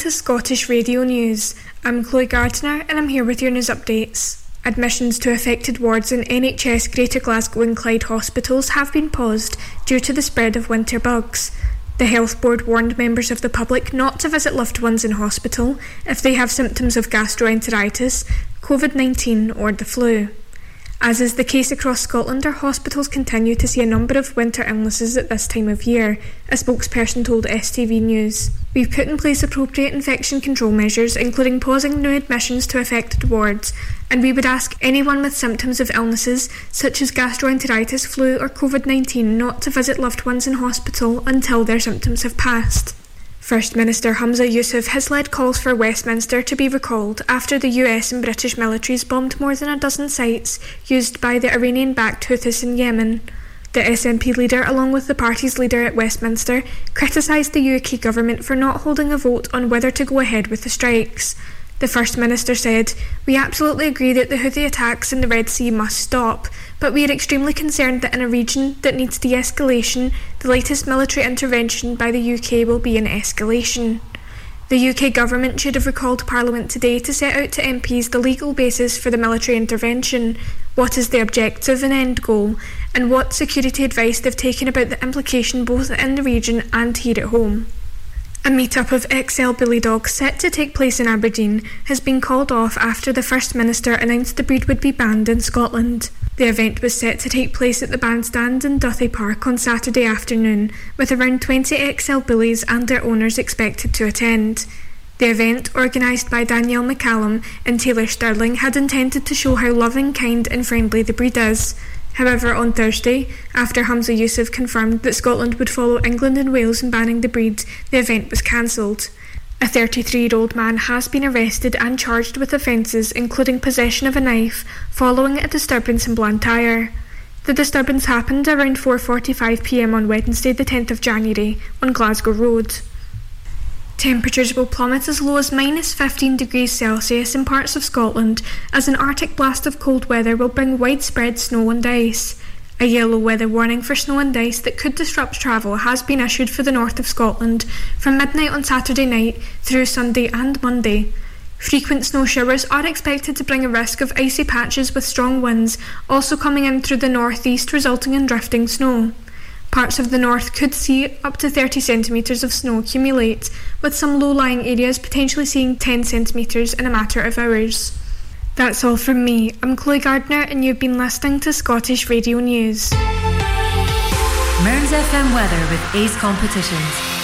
To Scottish Radio News. I'm Chloe Gardner and I'm here with your news updates. Admissions to affected wards in NHS Greater Glasgow and Clyde hospitals have been paused due to the spread of winter bugs. The Health Board warned members of the public not to visit loved ones in hospital if they have symptoms of gastroenteritis, COVID 19, or the flu. As is the case across Scotland, our hospitals continue to see a number of winter illnesses at this time of year, a spokesperson told STV News. We've put in place appropriate infection control measures, including pausing new admissions to affected wards, and we would ask anyone with symptoms of illnesses such as gastroenteritis, flu, or COVID 19 not to visit loved ones in hospital until their symptoms have passed. First Minister Humza Yousaf has led calls for Westminster to be recalled after the US and British militaries bombed more than a dozen sites used by the Iranian backed Houthis in Yemen. The SNP leader, along with the party's leader at Westminster, criticised the UK government for not holding a vote on whether to go ahead with the strikes. The First Minister said, We absolutely agree that the Houthi attacks in the Red Sea must stop, but we are extremely concerned that in a region that needs de escalation, the latest military intervention by the UK will be an escalation. The UK government should have recalled Parliament today to set out to MPs the legal basis for the military intervention, what is the objective and end goal, and what security advice they've taken about the implication both in the region and here at home. A meet-up of XL Bully Dogs set to take place in Aberdeen has been called off after the First Minister announced the breed would be banned in Scotland. The event was set to take place at the bandstand in Duthie Park on Saturday afternoon, with around 20 XL Bullies and their owners expected to attend. The event, organised by Danielle McCallum and Taylor Stirling, had intended to show how loving, kind, and friendly the breed is. However, on Thursday, after Humza Yousaf confirmed that Scotland would follow England and Wales in banning the breed, the event was cancelled. A 33 year old man has been arrested and charged with offences including possession of a knife following a disturbance in Blantyre. The disturbance happened around 4:45 p.m. on Wednesday, the 10th of January, on Glasgow Road. Temperatures will plummet as low as minus 15 degrees Celsius in parts of Scotland as an Arctic blast of cold weather will bring widespread snow and ice. A yellow weather warning for snow and ice that could disrupt travel has been issued for the north of Scotland from midnight on Saturday night through Sunday and Monday. Frequent snow showers are expected to bring a risk of icy patches with strong winds also coming in through the northeast, resulting in drifting snow. Parts of the north could see up to 30 centimetres of snow accumulate, with some low lying areas potentially seeing 10 centimetres in a matter of hours. That's all from me. I'm Chloe Gardner, and you've been listening to Scottish Radio News. Mearns FM weather with Ace Competitions.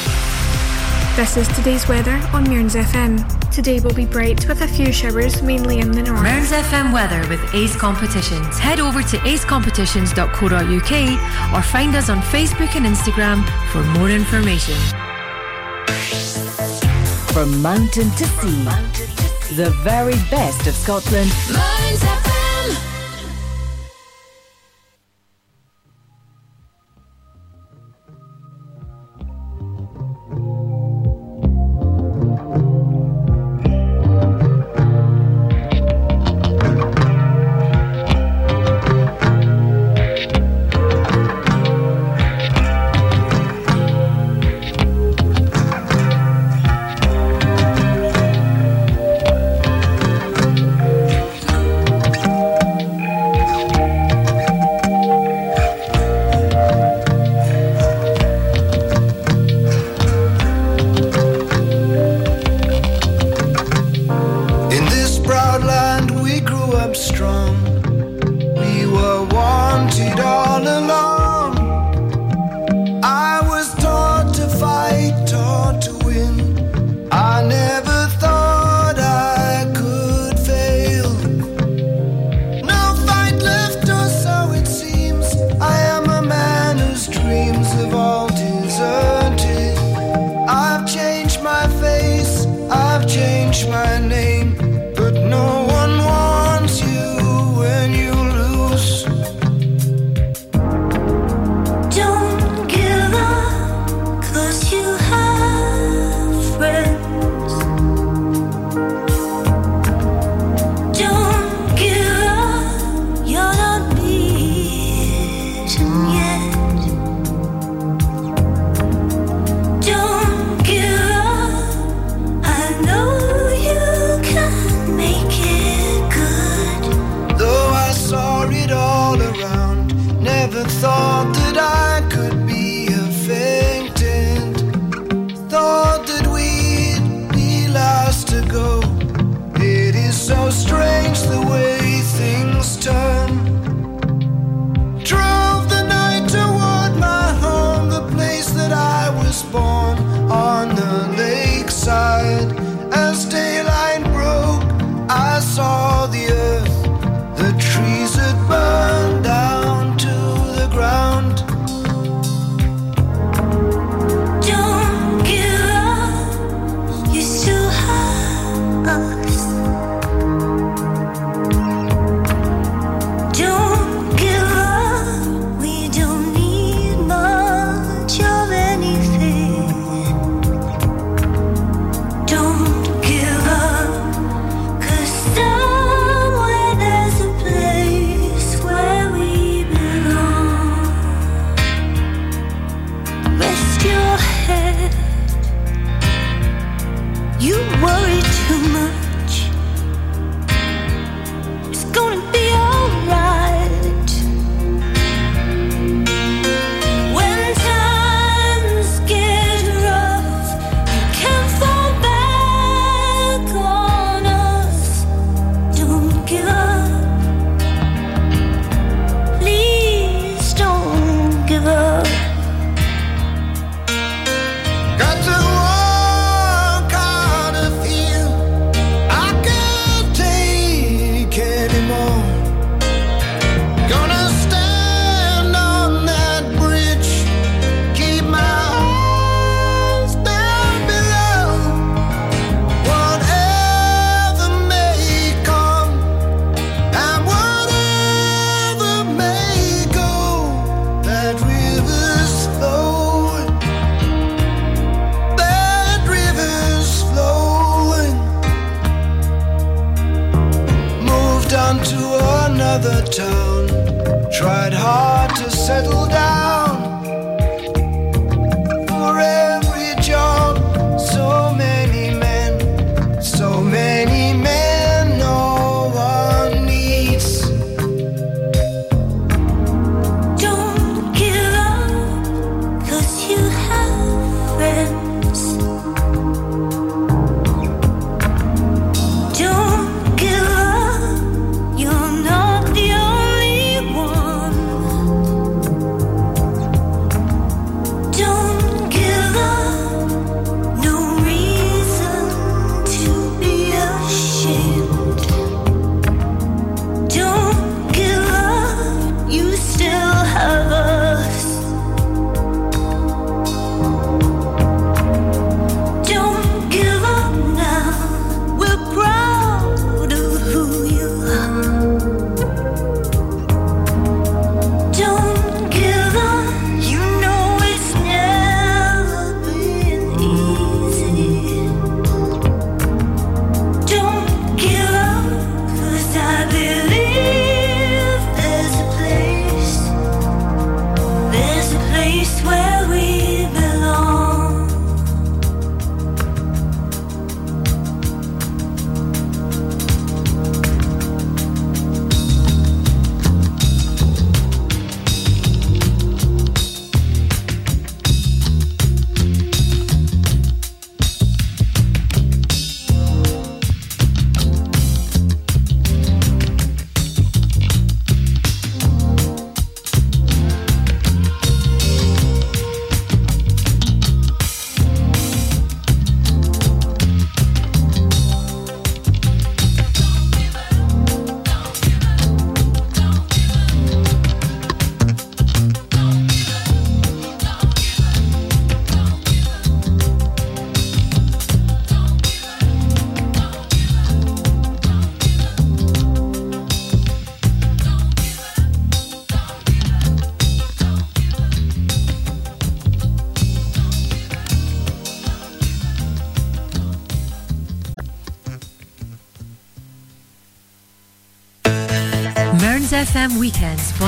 This is today's weather on Mearns FM. Today will be bright with a few showers, mainly in the north. Mearns FM weather with Ace Competitions. Head over to acecompetitions.co.uk or find us on Facebook and Instagram for more information. From mountain to sea, the very best of Scotland.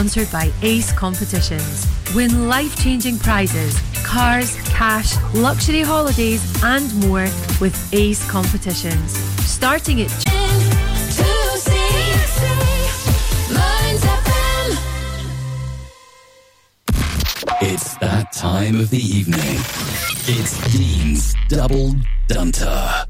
sponsored by Ace Competitions. Win life changing prizes, cars, cash, luxury holidays, and more with Ace Competitions. Starting at It's that time of the evening. It's Dean's Double Dunter.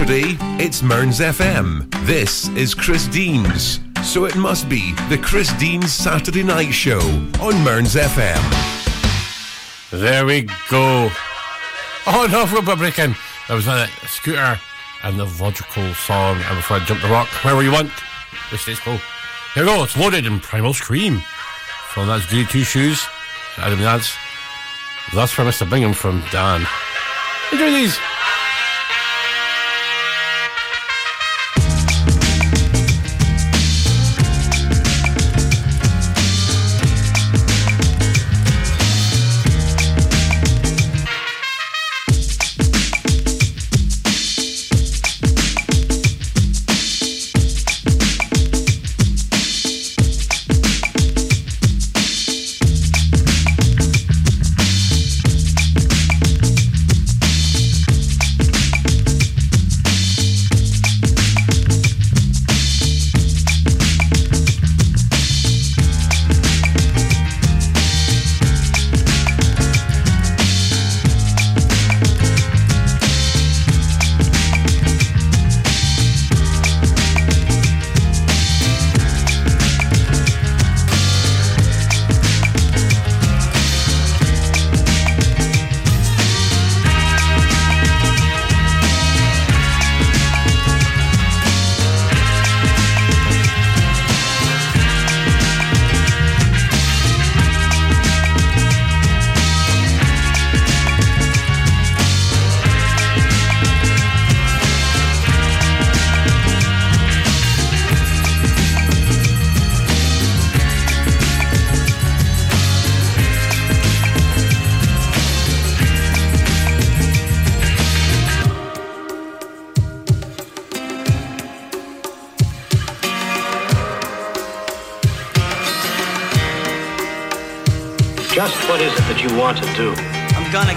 Saturday, it's Mearns FM. This is Chris Deans. So it must be the Chris Deans Saturday Night Show on Mearns FM. There we go. Oh no, breaking. That was a Scooter and the logical song. And before I jump the rock, wherever you want, which stays cool. Here we go. It's loaded in Primal Scream. So that's Goody Two Shoes. Adam Nance. That's for Mr. Bingham from Dan. Enjoy these.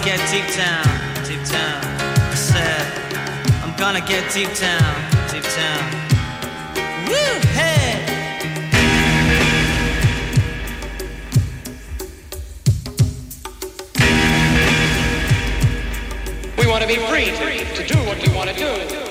Get deep down, deep down. I said, I'm gonna get deep down, deep down. Woo, hey! We want to be free to, to do what we want to do.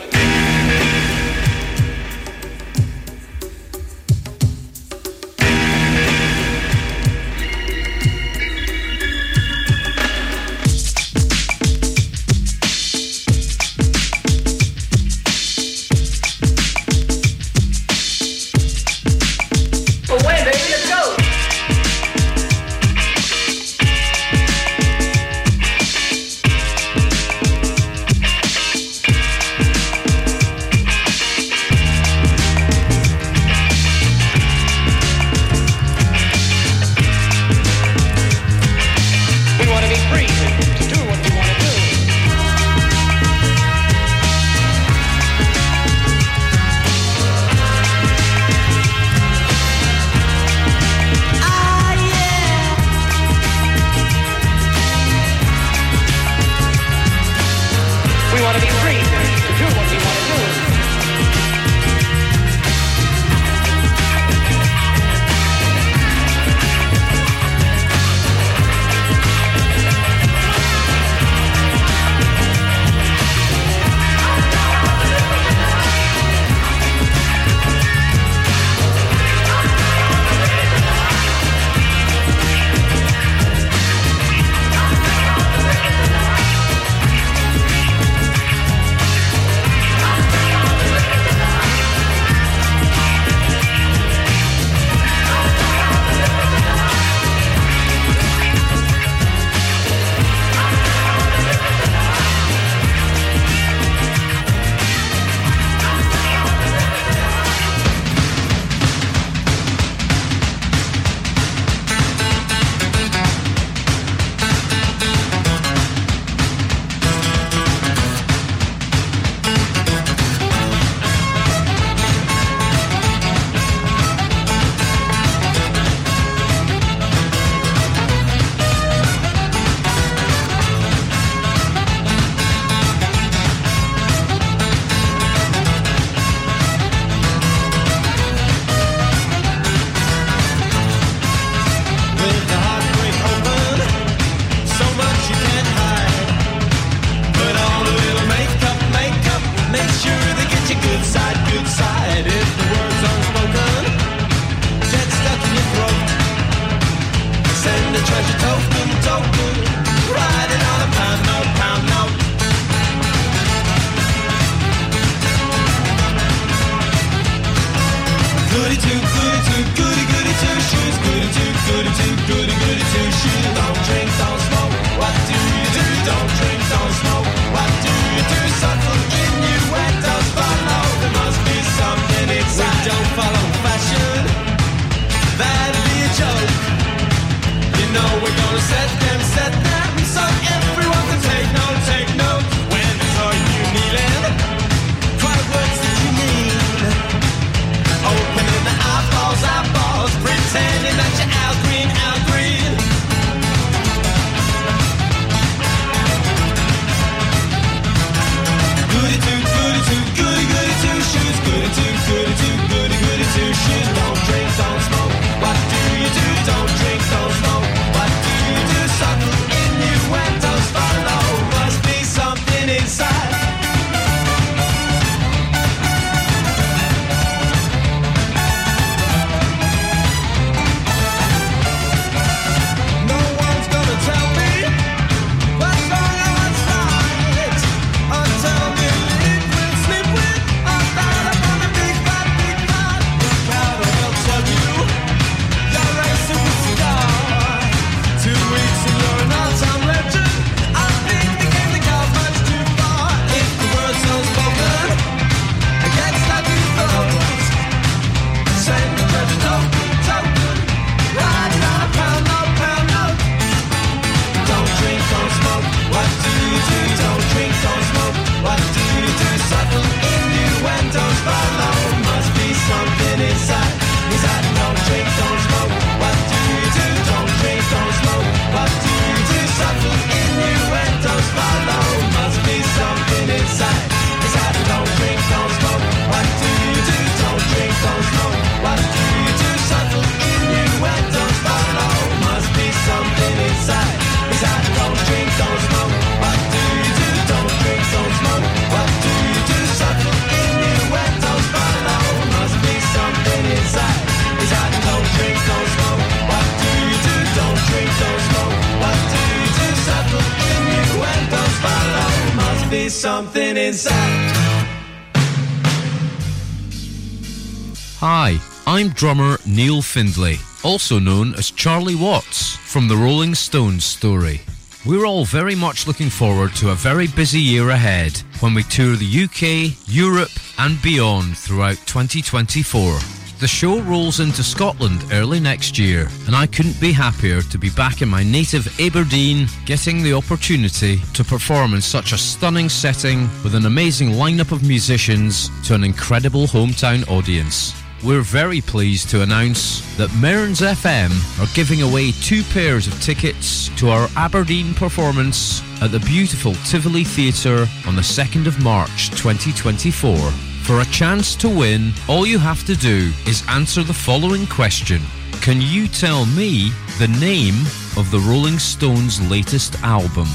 Drummer Neil Findlay, also known as Charlie Watts from the Rolling Stones story. We're all very much looking forward to a very busy year ahead when we tour the UK, Europe, and beyond throughout 2024. The show rolls into Scotland early next year, and I couldn't be happier to be back in my native Aberdeen, getting the opportunity to perform in such a stunning setting with an amazing lineup of musicians to an incredible hometown audience. We're very pleased to announce that Mearns FM are giving away two pairs of tickets to our Aberdeen performance at the beautiful Tivoli Theatre on the 2nd of March 2024. For a chance to win, all you have to do is answer the following question Can you tell me the name of the Rolling Stones' latest album?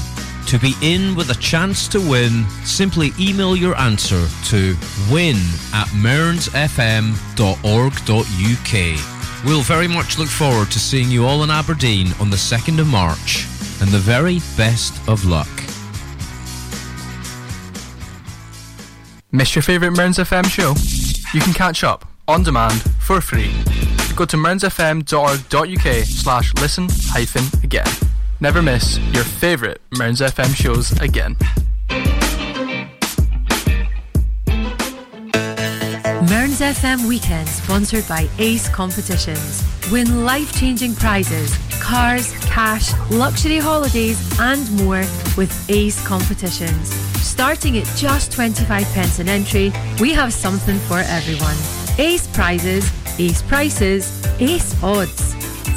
To be in with a chance to win, simply email your answer to win at mearnsfm.org.uk. We'll very much look forward to seeing you all in Aberdeen on the 2nd of March, and the very best of luck. Missed your favourite Mearns FM show? You can catch up on demand for free. Go to mearnsfm.org.uk slash listen hyphen again. Never miss your favourite Mearns FM shows again. Mearns FM Weekend, sponsored by Ace Competitions. Win life changing prizes, cars, cash, luxury holidays, and more with Ace Competitions. Starting at just 25 pence an entry, we have something for everyone. Ace prizes, ace prices, ace odds.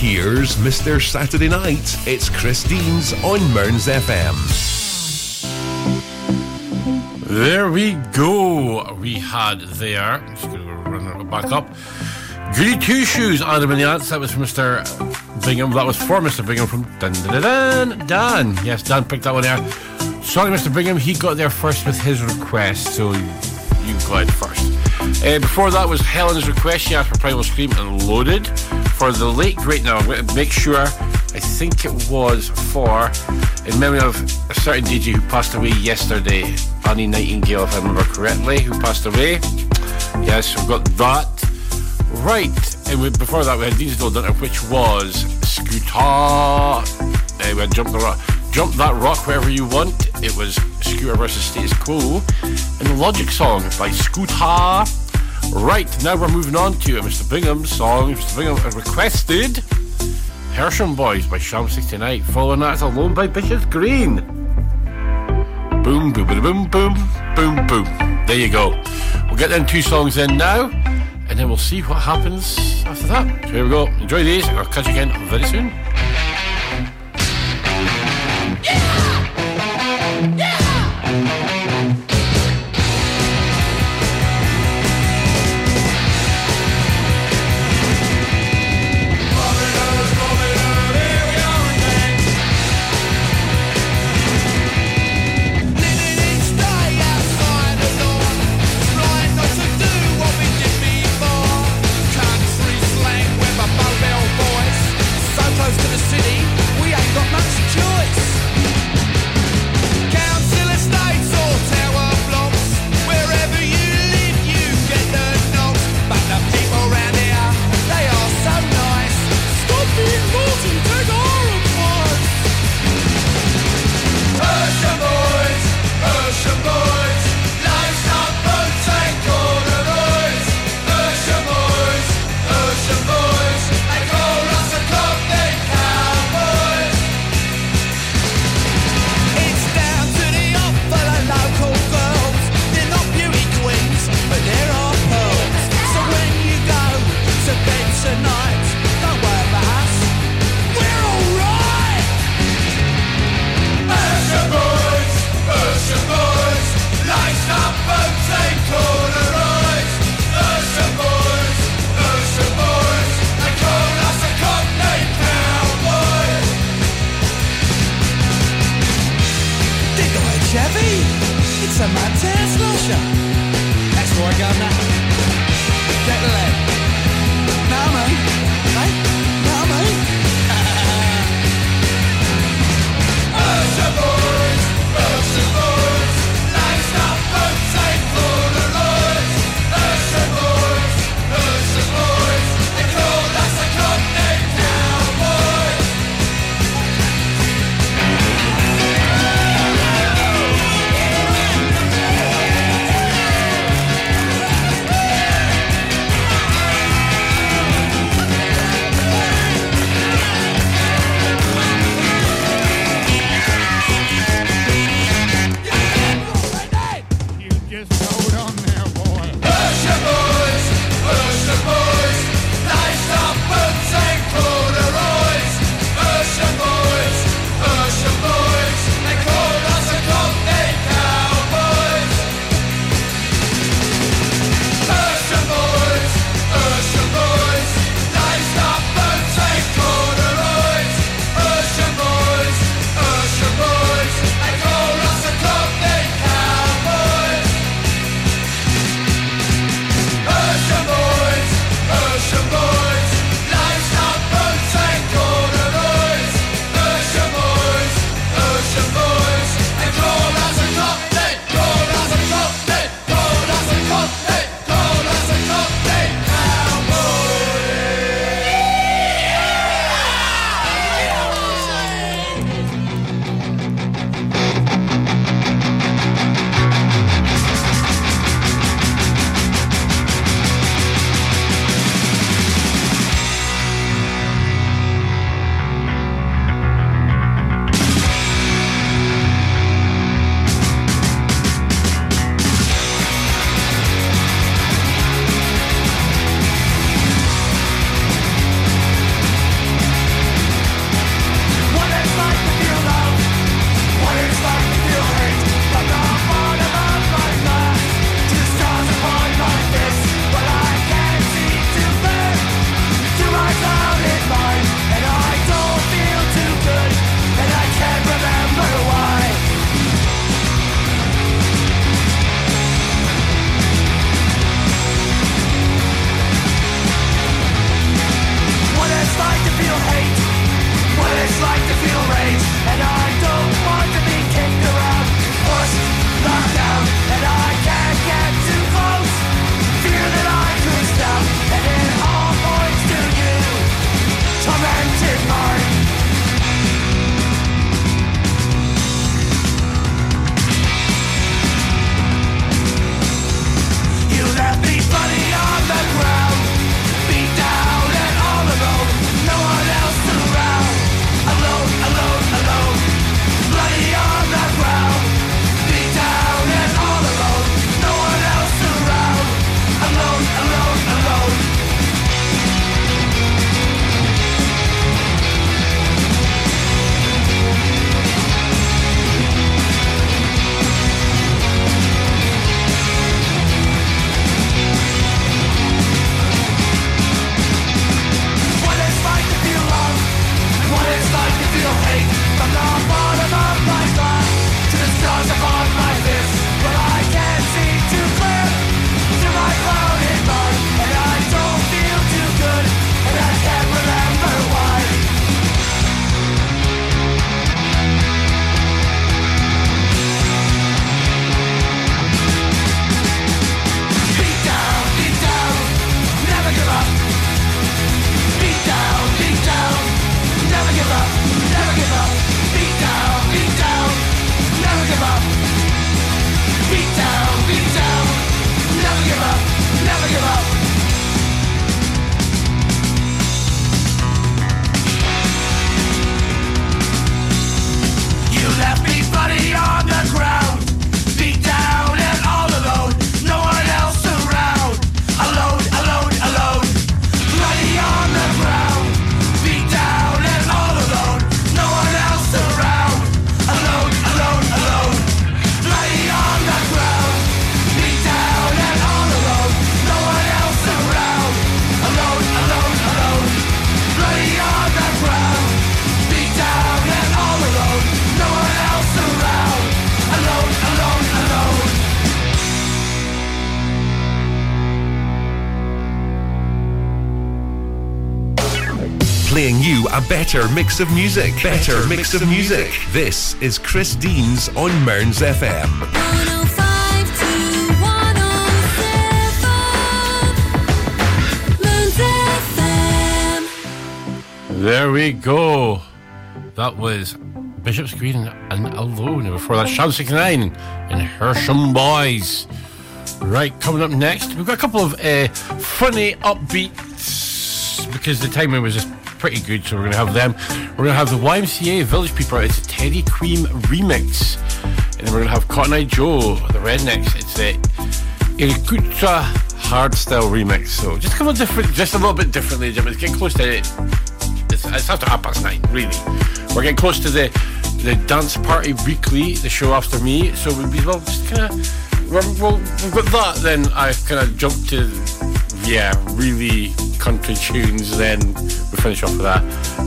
here's Mr. Saturday Night. It's Chris Deans on Mearns FM. There we go. We had there. Just going to run it back up. Goody Two Shoes, Adam and the Ants. That was Mr. Bingham. That was for Mr. Bingham from Dun Dun Dun. Dan. Yes, Dan picked that one there. Sorry, Mr. Bingham. He got there first with his request, so you got it first. Uh, before that was Helen's request. She asked for Primal Scream and Loaded. For the late great now, I'm going to make sure. I think it was for in memory of a certain DJ who passed away yesterday, Annie Nightingale, if I remember correctly, who passed away. Yes, we've got that. Right, and we, before that we had Digital Dinner, which was Scooter. Uh, we had Jump the Rock. Jump That Rock Wherever You Want. It was Scooter versus Status Quo. And the Logic song by Scooter. Right, now we're moving on to Mr. Bingham's song. Mr. Bingham requested Hersham Boys by Sham 69. Following that Alone by Bishop's Green. Boom, boom, boom, boom, boom, boom. There you go. We'll get them two songs in now, and then we'll see what happens after that. So here we go. Enjoy these. I'll catch you again very soon. Country better mix of music. Better, mix, of music. This is Chris Deans on Mearns FM. There we go. That was Bishop's Green and Alone. Before that, Sham 69 and Hersham Boys. Right, coming up next, we've got a couple of uh, funny upbeats because the timing was just pretty good, so we're going to have them. We're going to have the YMCA Village People. It's a Teddy Cream remix. And then we're going to have Cotton Eye Joe, the Rednex. It's a Irikutra hardstyle remix. So just couple of different, just a little bit differently, Jim. It's getting close to it. It's, it's after half past nine, really. We're getting close to the the dance party weekly, the show after me. So we'll be well, just kind of well, we've got that. Then I kind of jumped to yeah, really country tunes. Then finish off with that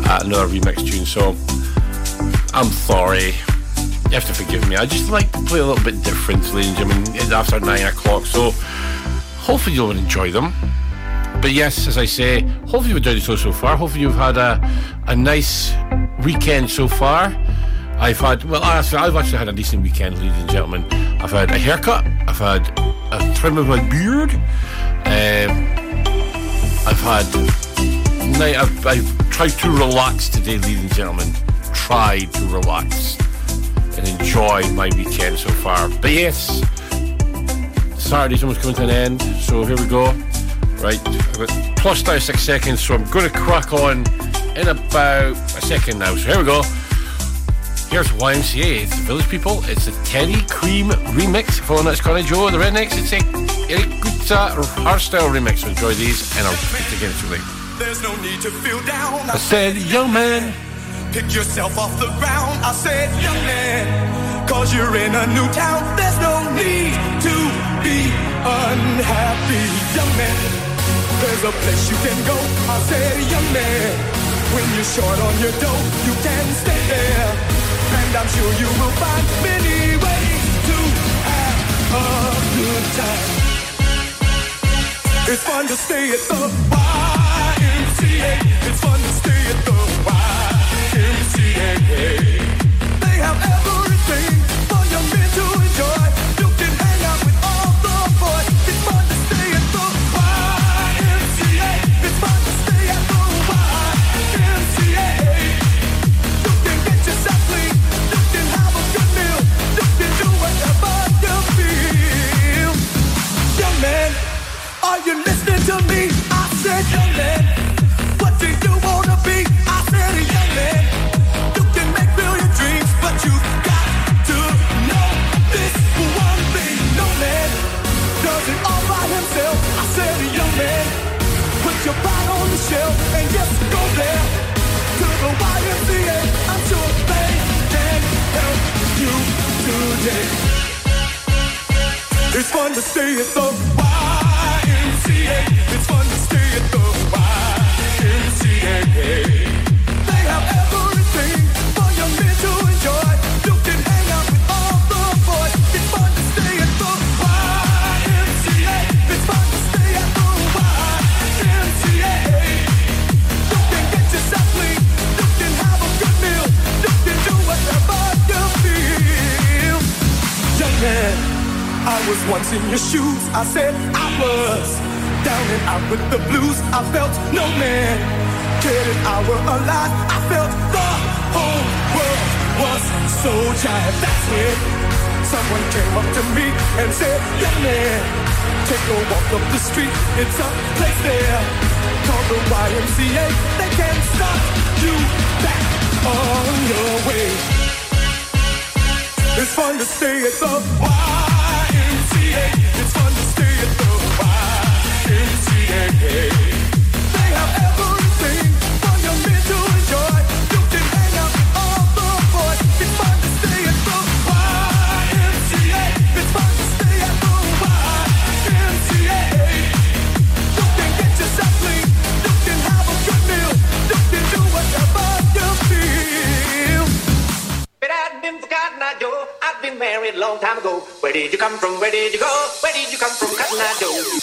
uh, another remix tune. So I'm sorry. You have to forgive me. I just like to play a little bit differently, I mean, it's after nine o'clock. So hopefully you'll enjoy them. But yes, as I say, hopefully you've enjoyed the show so far. Hopefully you've had a, a nice weekend so far. I've had, well, actually, I've actually had a decent weekend, ladies and gentlemen. I've had a haircut. I've had a trim of my beard. Um, I've had, night, I've, I've tried to relax today, ladies and gentlemen. Tried to relax and enjoy my weekend so far. But yes, Saturday's almost coming to an end, so here we go. Right, I've got plus now six seconds, so I'm going to crack on in about a second now. So here we go. Here's YMCA. It's the Village People. It's the Teddy Cream remix. Following that's Connie Joe the Rednex. It's a Eric Gutsa hardstyle remix. So enjoy these, and I'll speak again shortly. There's no need to feel down. I said, young man. Pick yourself off the ground. I said, young man, cause you're in a new town. There's no need to be unhappy, young man. There's a place you can go. I said, young man, when you're short on your dough, you can stay there. And I'm sure you will find many ways to have a good time. It's fun to stay at the YMCA. It's fun to stay It's fun to stay at the I was once in your shoes. I said I was down and out with the blues. I felt no man cared if I were alive. I felt the whole world was so jive. That's when someone came up to me and said, Young man, take a walk up the street. It's a place there called the YMCA. They can stop you back on your way. It's fun to stay at the YMCA. It's fun to stay at the YMCA. They long time ago. Where did you come from? Where did you go? Where did you come from, Cotton Eye Joe?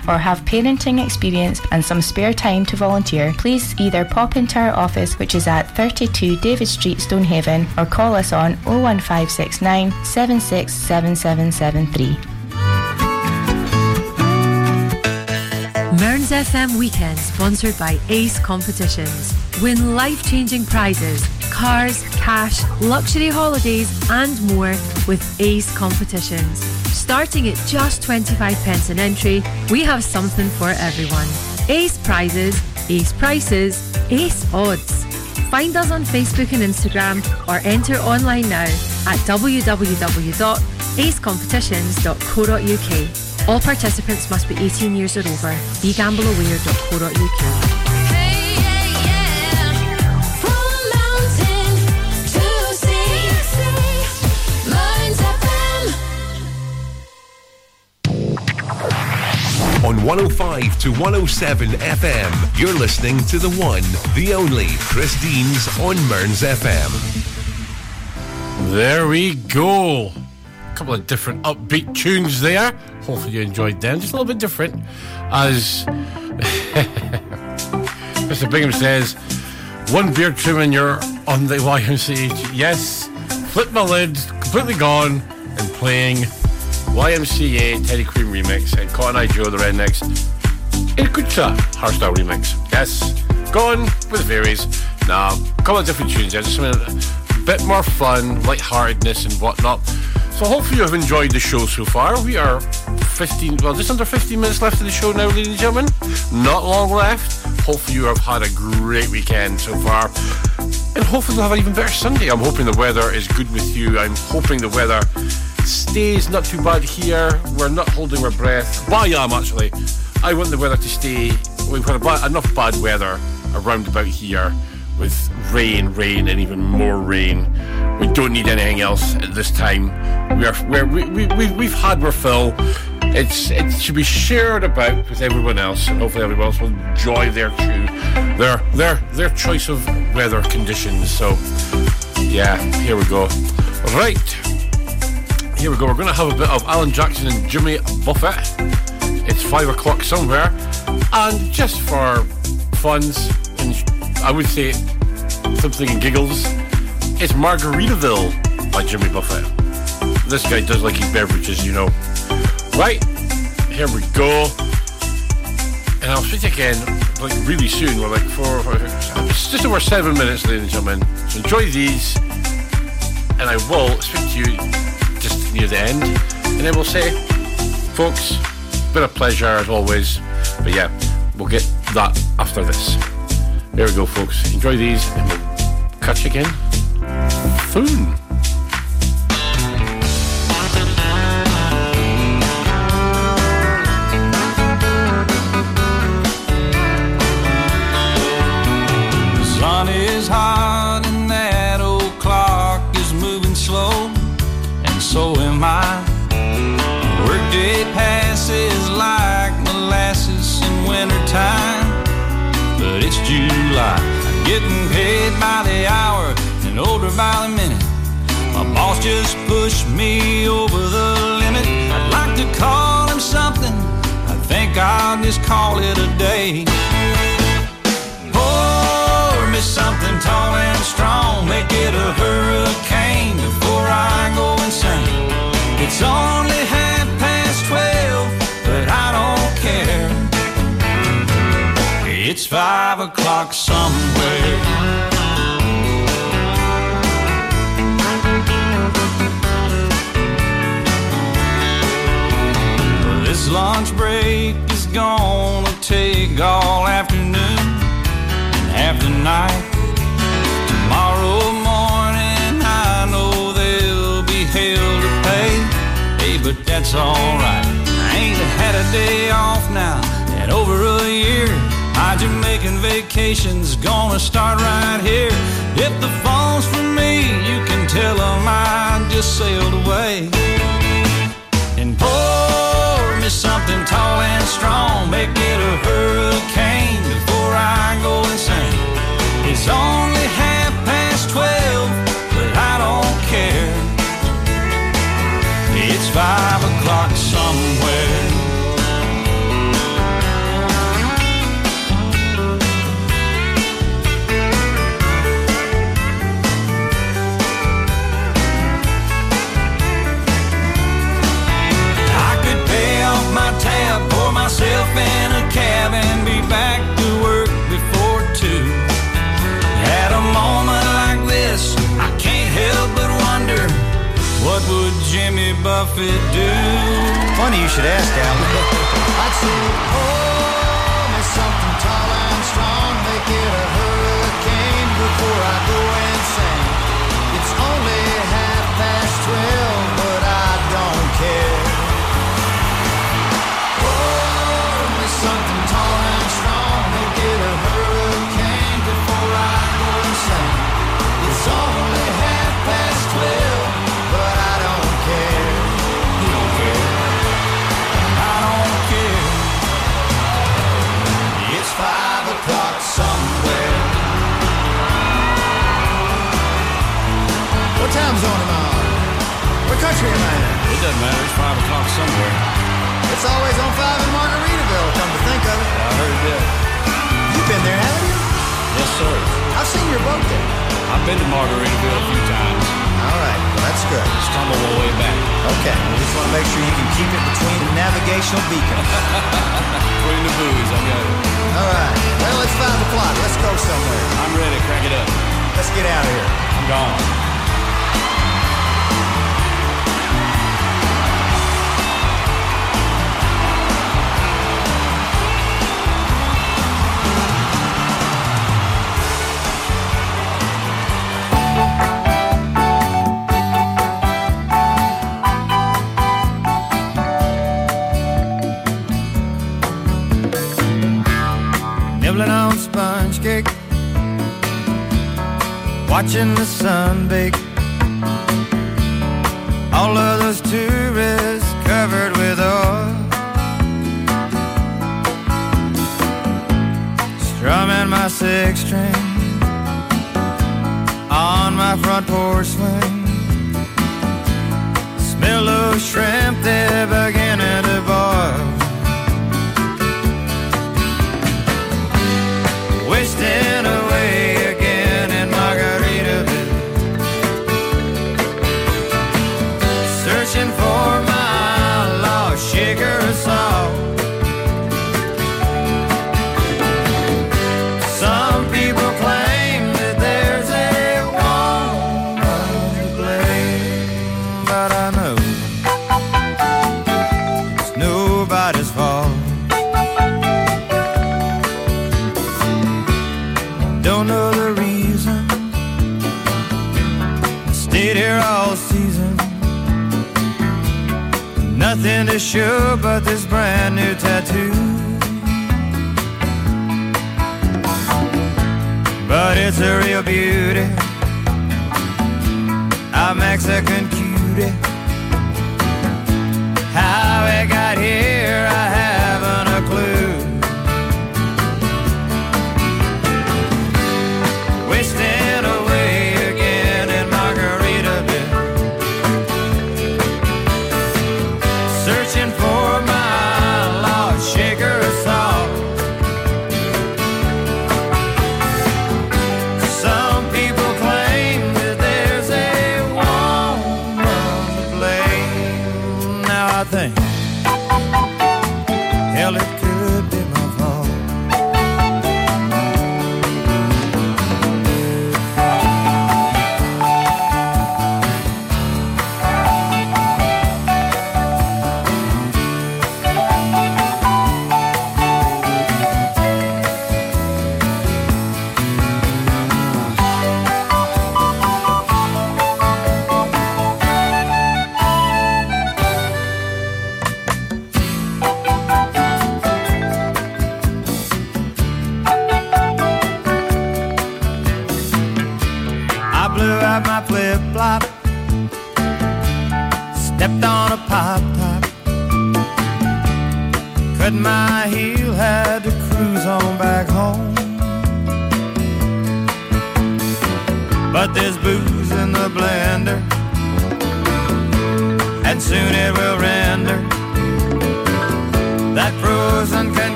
or have parenting experience and some spare time to volunteer, please either pop into our office, which is at 32 David Street, Stonehaven, or call us on 01569 767773. Mearns FM Weekend, sponsored by Ace Competitions. Win life changing prizes, cars, cash, luxury holidays, and more with Ace Competitions. Starting at just 25 pence an entry, we have something for everyone. Ace prizes, ace prices, ace odds. Find us on Facebook and Instagram or enter online now at www.acecompetitions.co.uk. All participants must be 18 years or over. BeGambleAware.co.uk. 105 to 107 FM, you're listening to the one, the only Chris Deans on Mearns FM. There we go. A couple of different upbeat tunes there. Hopefully you enjoyed them. Just a little bit different. As Mr. Bingham says, one beer trim and you're on the YMCA. Yes, flip my lid, completely gone, and playing YMCA Teddy Cream remix and Cotton Eye Joe the Rednex Irkutska hardstyle remix. Yes, gone with the varies. Now, a couple of different tunes there, just a bit more fun, lightheartedness and whatnot. So hopefully you have enjoyed the show so far. We are 15, well, just under 15 minutes left of the show now, ladies and gentlemen. Not long left. Hopefully you have had a great weekend so far. And hopefully you'll have an even better Sunday. I'm hoping the weather is good with you. I'm hoping the weather stays not too bad here. We're not holding our breath. Well, I am actually. I want the weather to stay. We've had ba- enough bad weather around about here with rain, rain, and even more rain. We don't need anything else at this time. We are we're, we we we we've had our fill. It's it should be shared about with everyone else, and hopefully everyone else will enjoy their their their their choice of weather conditions. So, yeah, here we go. Right, here we go. We're going to have a bit of Alan Jackson and Jimmy Buffett. It's five o'clock somewhere, and just for funds, and I would say something in giggles, it's Margaritaville by Jimmy Buffett. This guy does like his beverages, you know. Right, here we go. And I'll speak again like really soon. We're like four, it's just over seven minutes, ladies and gentlemen. So enjoy these, and I will speak to you just near the end, and then we'll say, folks, been a pleasure as always. But yeah, we'll get that after this. There we go, folks. Enjoy these, and we'll catch you again soon. Hot so am I. Workday passes like molasses in wintertime, but it's July. I'm getting paid by the hour and older by the minute. My boss just pushed me over the limit. I'd like to call him something. I think I'll just call it a day. Something tall and strong, make it a hurricane before I go insane. It's only half past twelve, but I don't care. It's five o'clock somewhere. This lunch break is gonna take all afternoon after night. Tomorrow morning, I know they'll be hell to pay. Hey, but that's alright. I ain't had a day off now in over a year. My Jamaican vacation's gonna start right here. If the phone's for me, you can tell them I just sailed away. And pour me something tall and strong, make it a hurricane. I go insane. It's only half past twelve, but I don't care. It's five o'clock somewhere.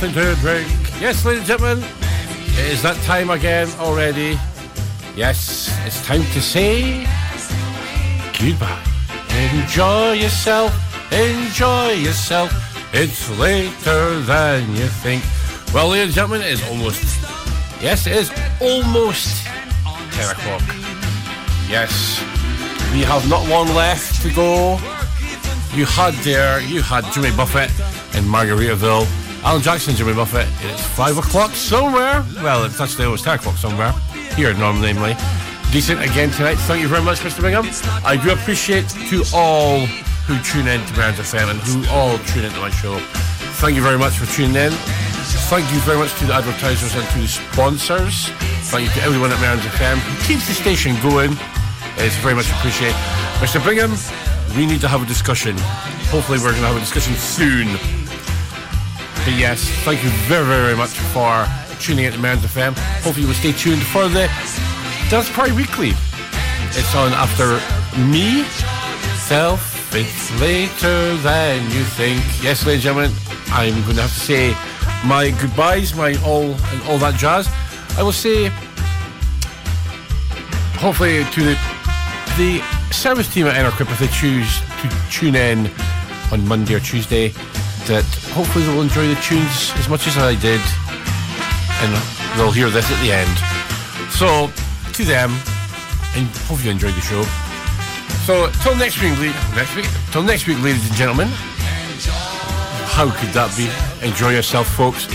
Something to drink. Yes, ladies and gentlemen, it is that time again already. Yes, it's time to say goodbye. Enjoy yourself. Enjoy yourself. It's later than you think. Well, ladies and gentlemen, it is almost. Yes, it is almost 10 o'clock. Yes, we have not one left to go. You had there, you had Jimmy Buffett in Margaritaville. Alan Jackson, Jimmy Buffett. It's 5 o'clock somewhere. Well, it's actually almost 10 o'clock somewhere. Here, normally, namely. Decent again tonight. Thank you very much, Mr. Bingham. I do appreciate to all who tune in to Mearns FM and who all tune into my show. Thank you very much for tuning in. Thank you very much to the advertisers and to the sponsors. Thank you to everyone at Mearns FM who keeps the station going. It's very much appreciated. Mr. Bingham, we need to have a discussion. Hopefully, we're going to have a discussion soon. But yes, thank you very, very, much for tuning in to Mearns FM. Hopefully, you will stay tuned for the Dance Party Weekly. It's on after me, self. It's later than you think. Yes, ladies and gentlemen, I'm going to have to say my goodbyes, my all and all that jazz. I will say, hopefully, to the the service team at Enerquip, if they choose to tune in on Monday or Tuesday, hopefully they'll enjoy the tunes as much as I did, and they'll hear this at the end. So, to them, and hope you enjoyed the show. So, till next week, next week, till next week, ladies and gentlemen. How could that be? Enjoy yourself, folks.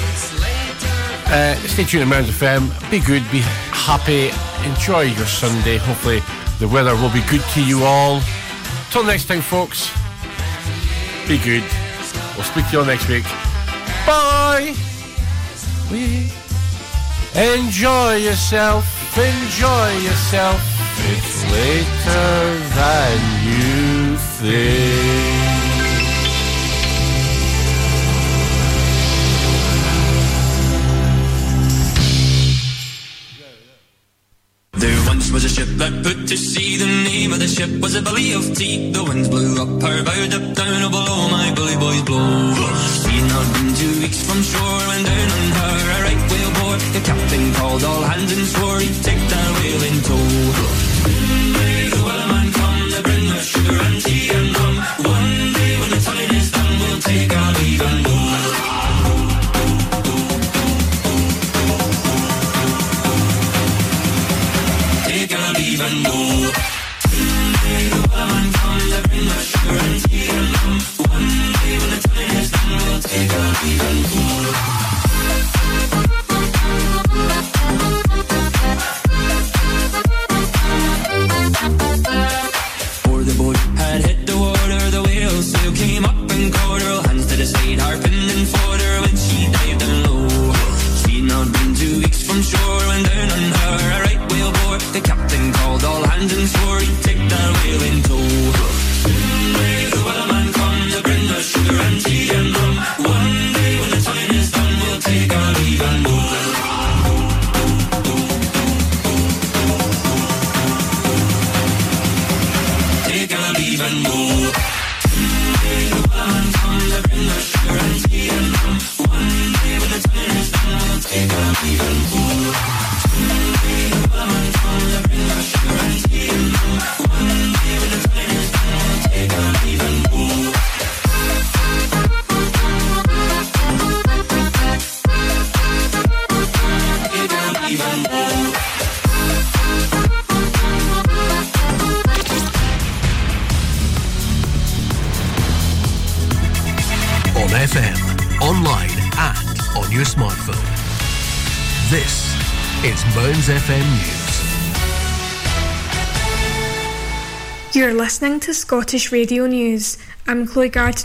Uh, stay tuned to Mearns FM. Be good, be happy, enjoy your Sunday. Hopefully, the weather will be good to you all. Till next time, folks. Be good. We'll speak to you all next week. Bye. We enjoy yourself. Enjoy yourself. It's later than you think. There once was a ship that put to sea. The name of the ship was a Billy of Tea. The winds blew up her bow, up down, below my boys blow. She had not been two weeks from shore when down on her a right whale bore. The captain called all hands and swore he'd take that whale in tow. Listening to Scottish Radio News. I'm Chloe Garton.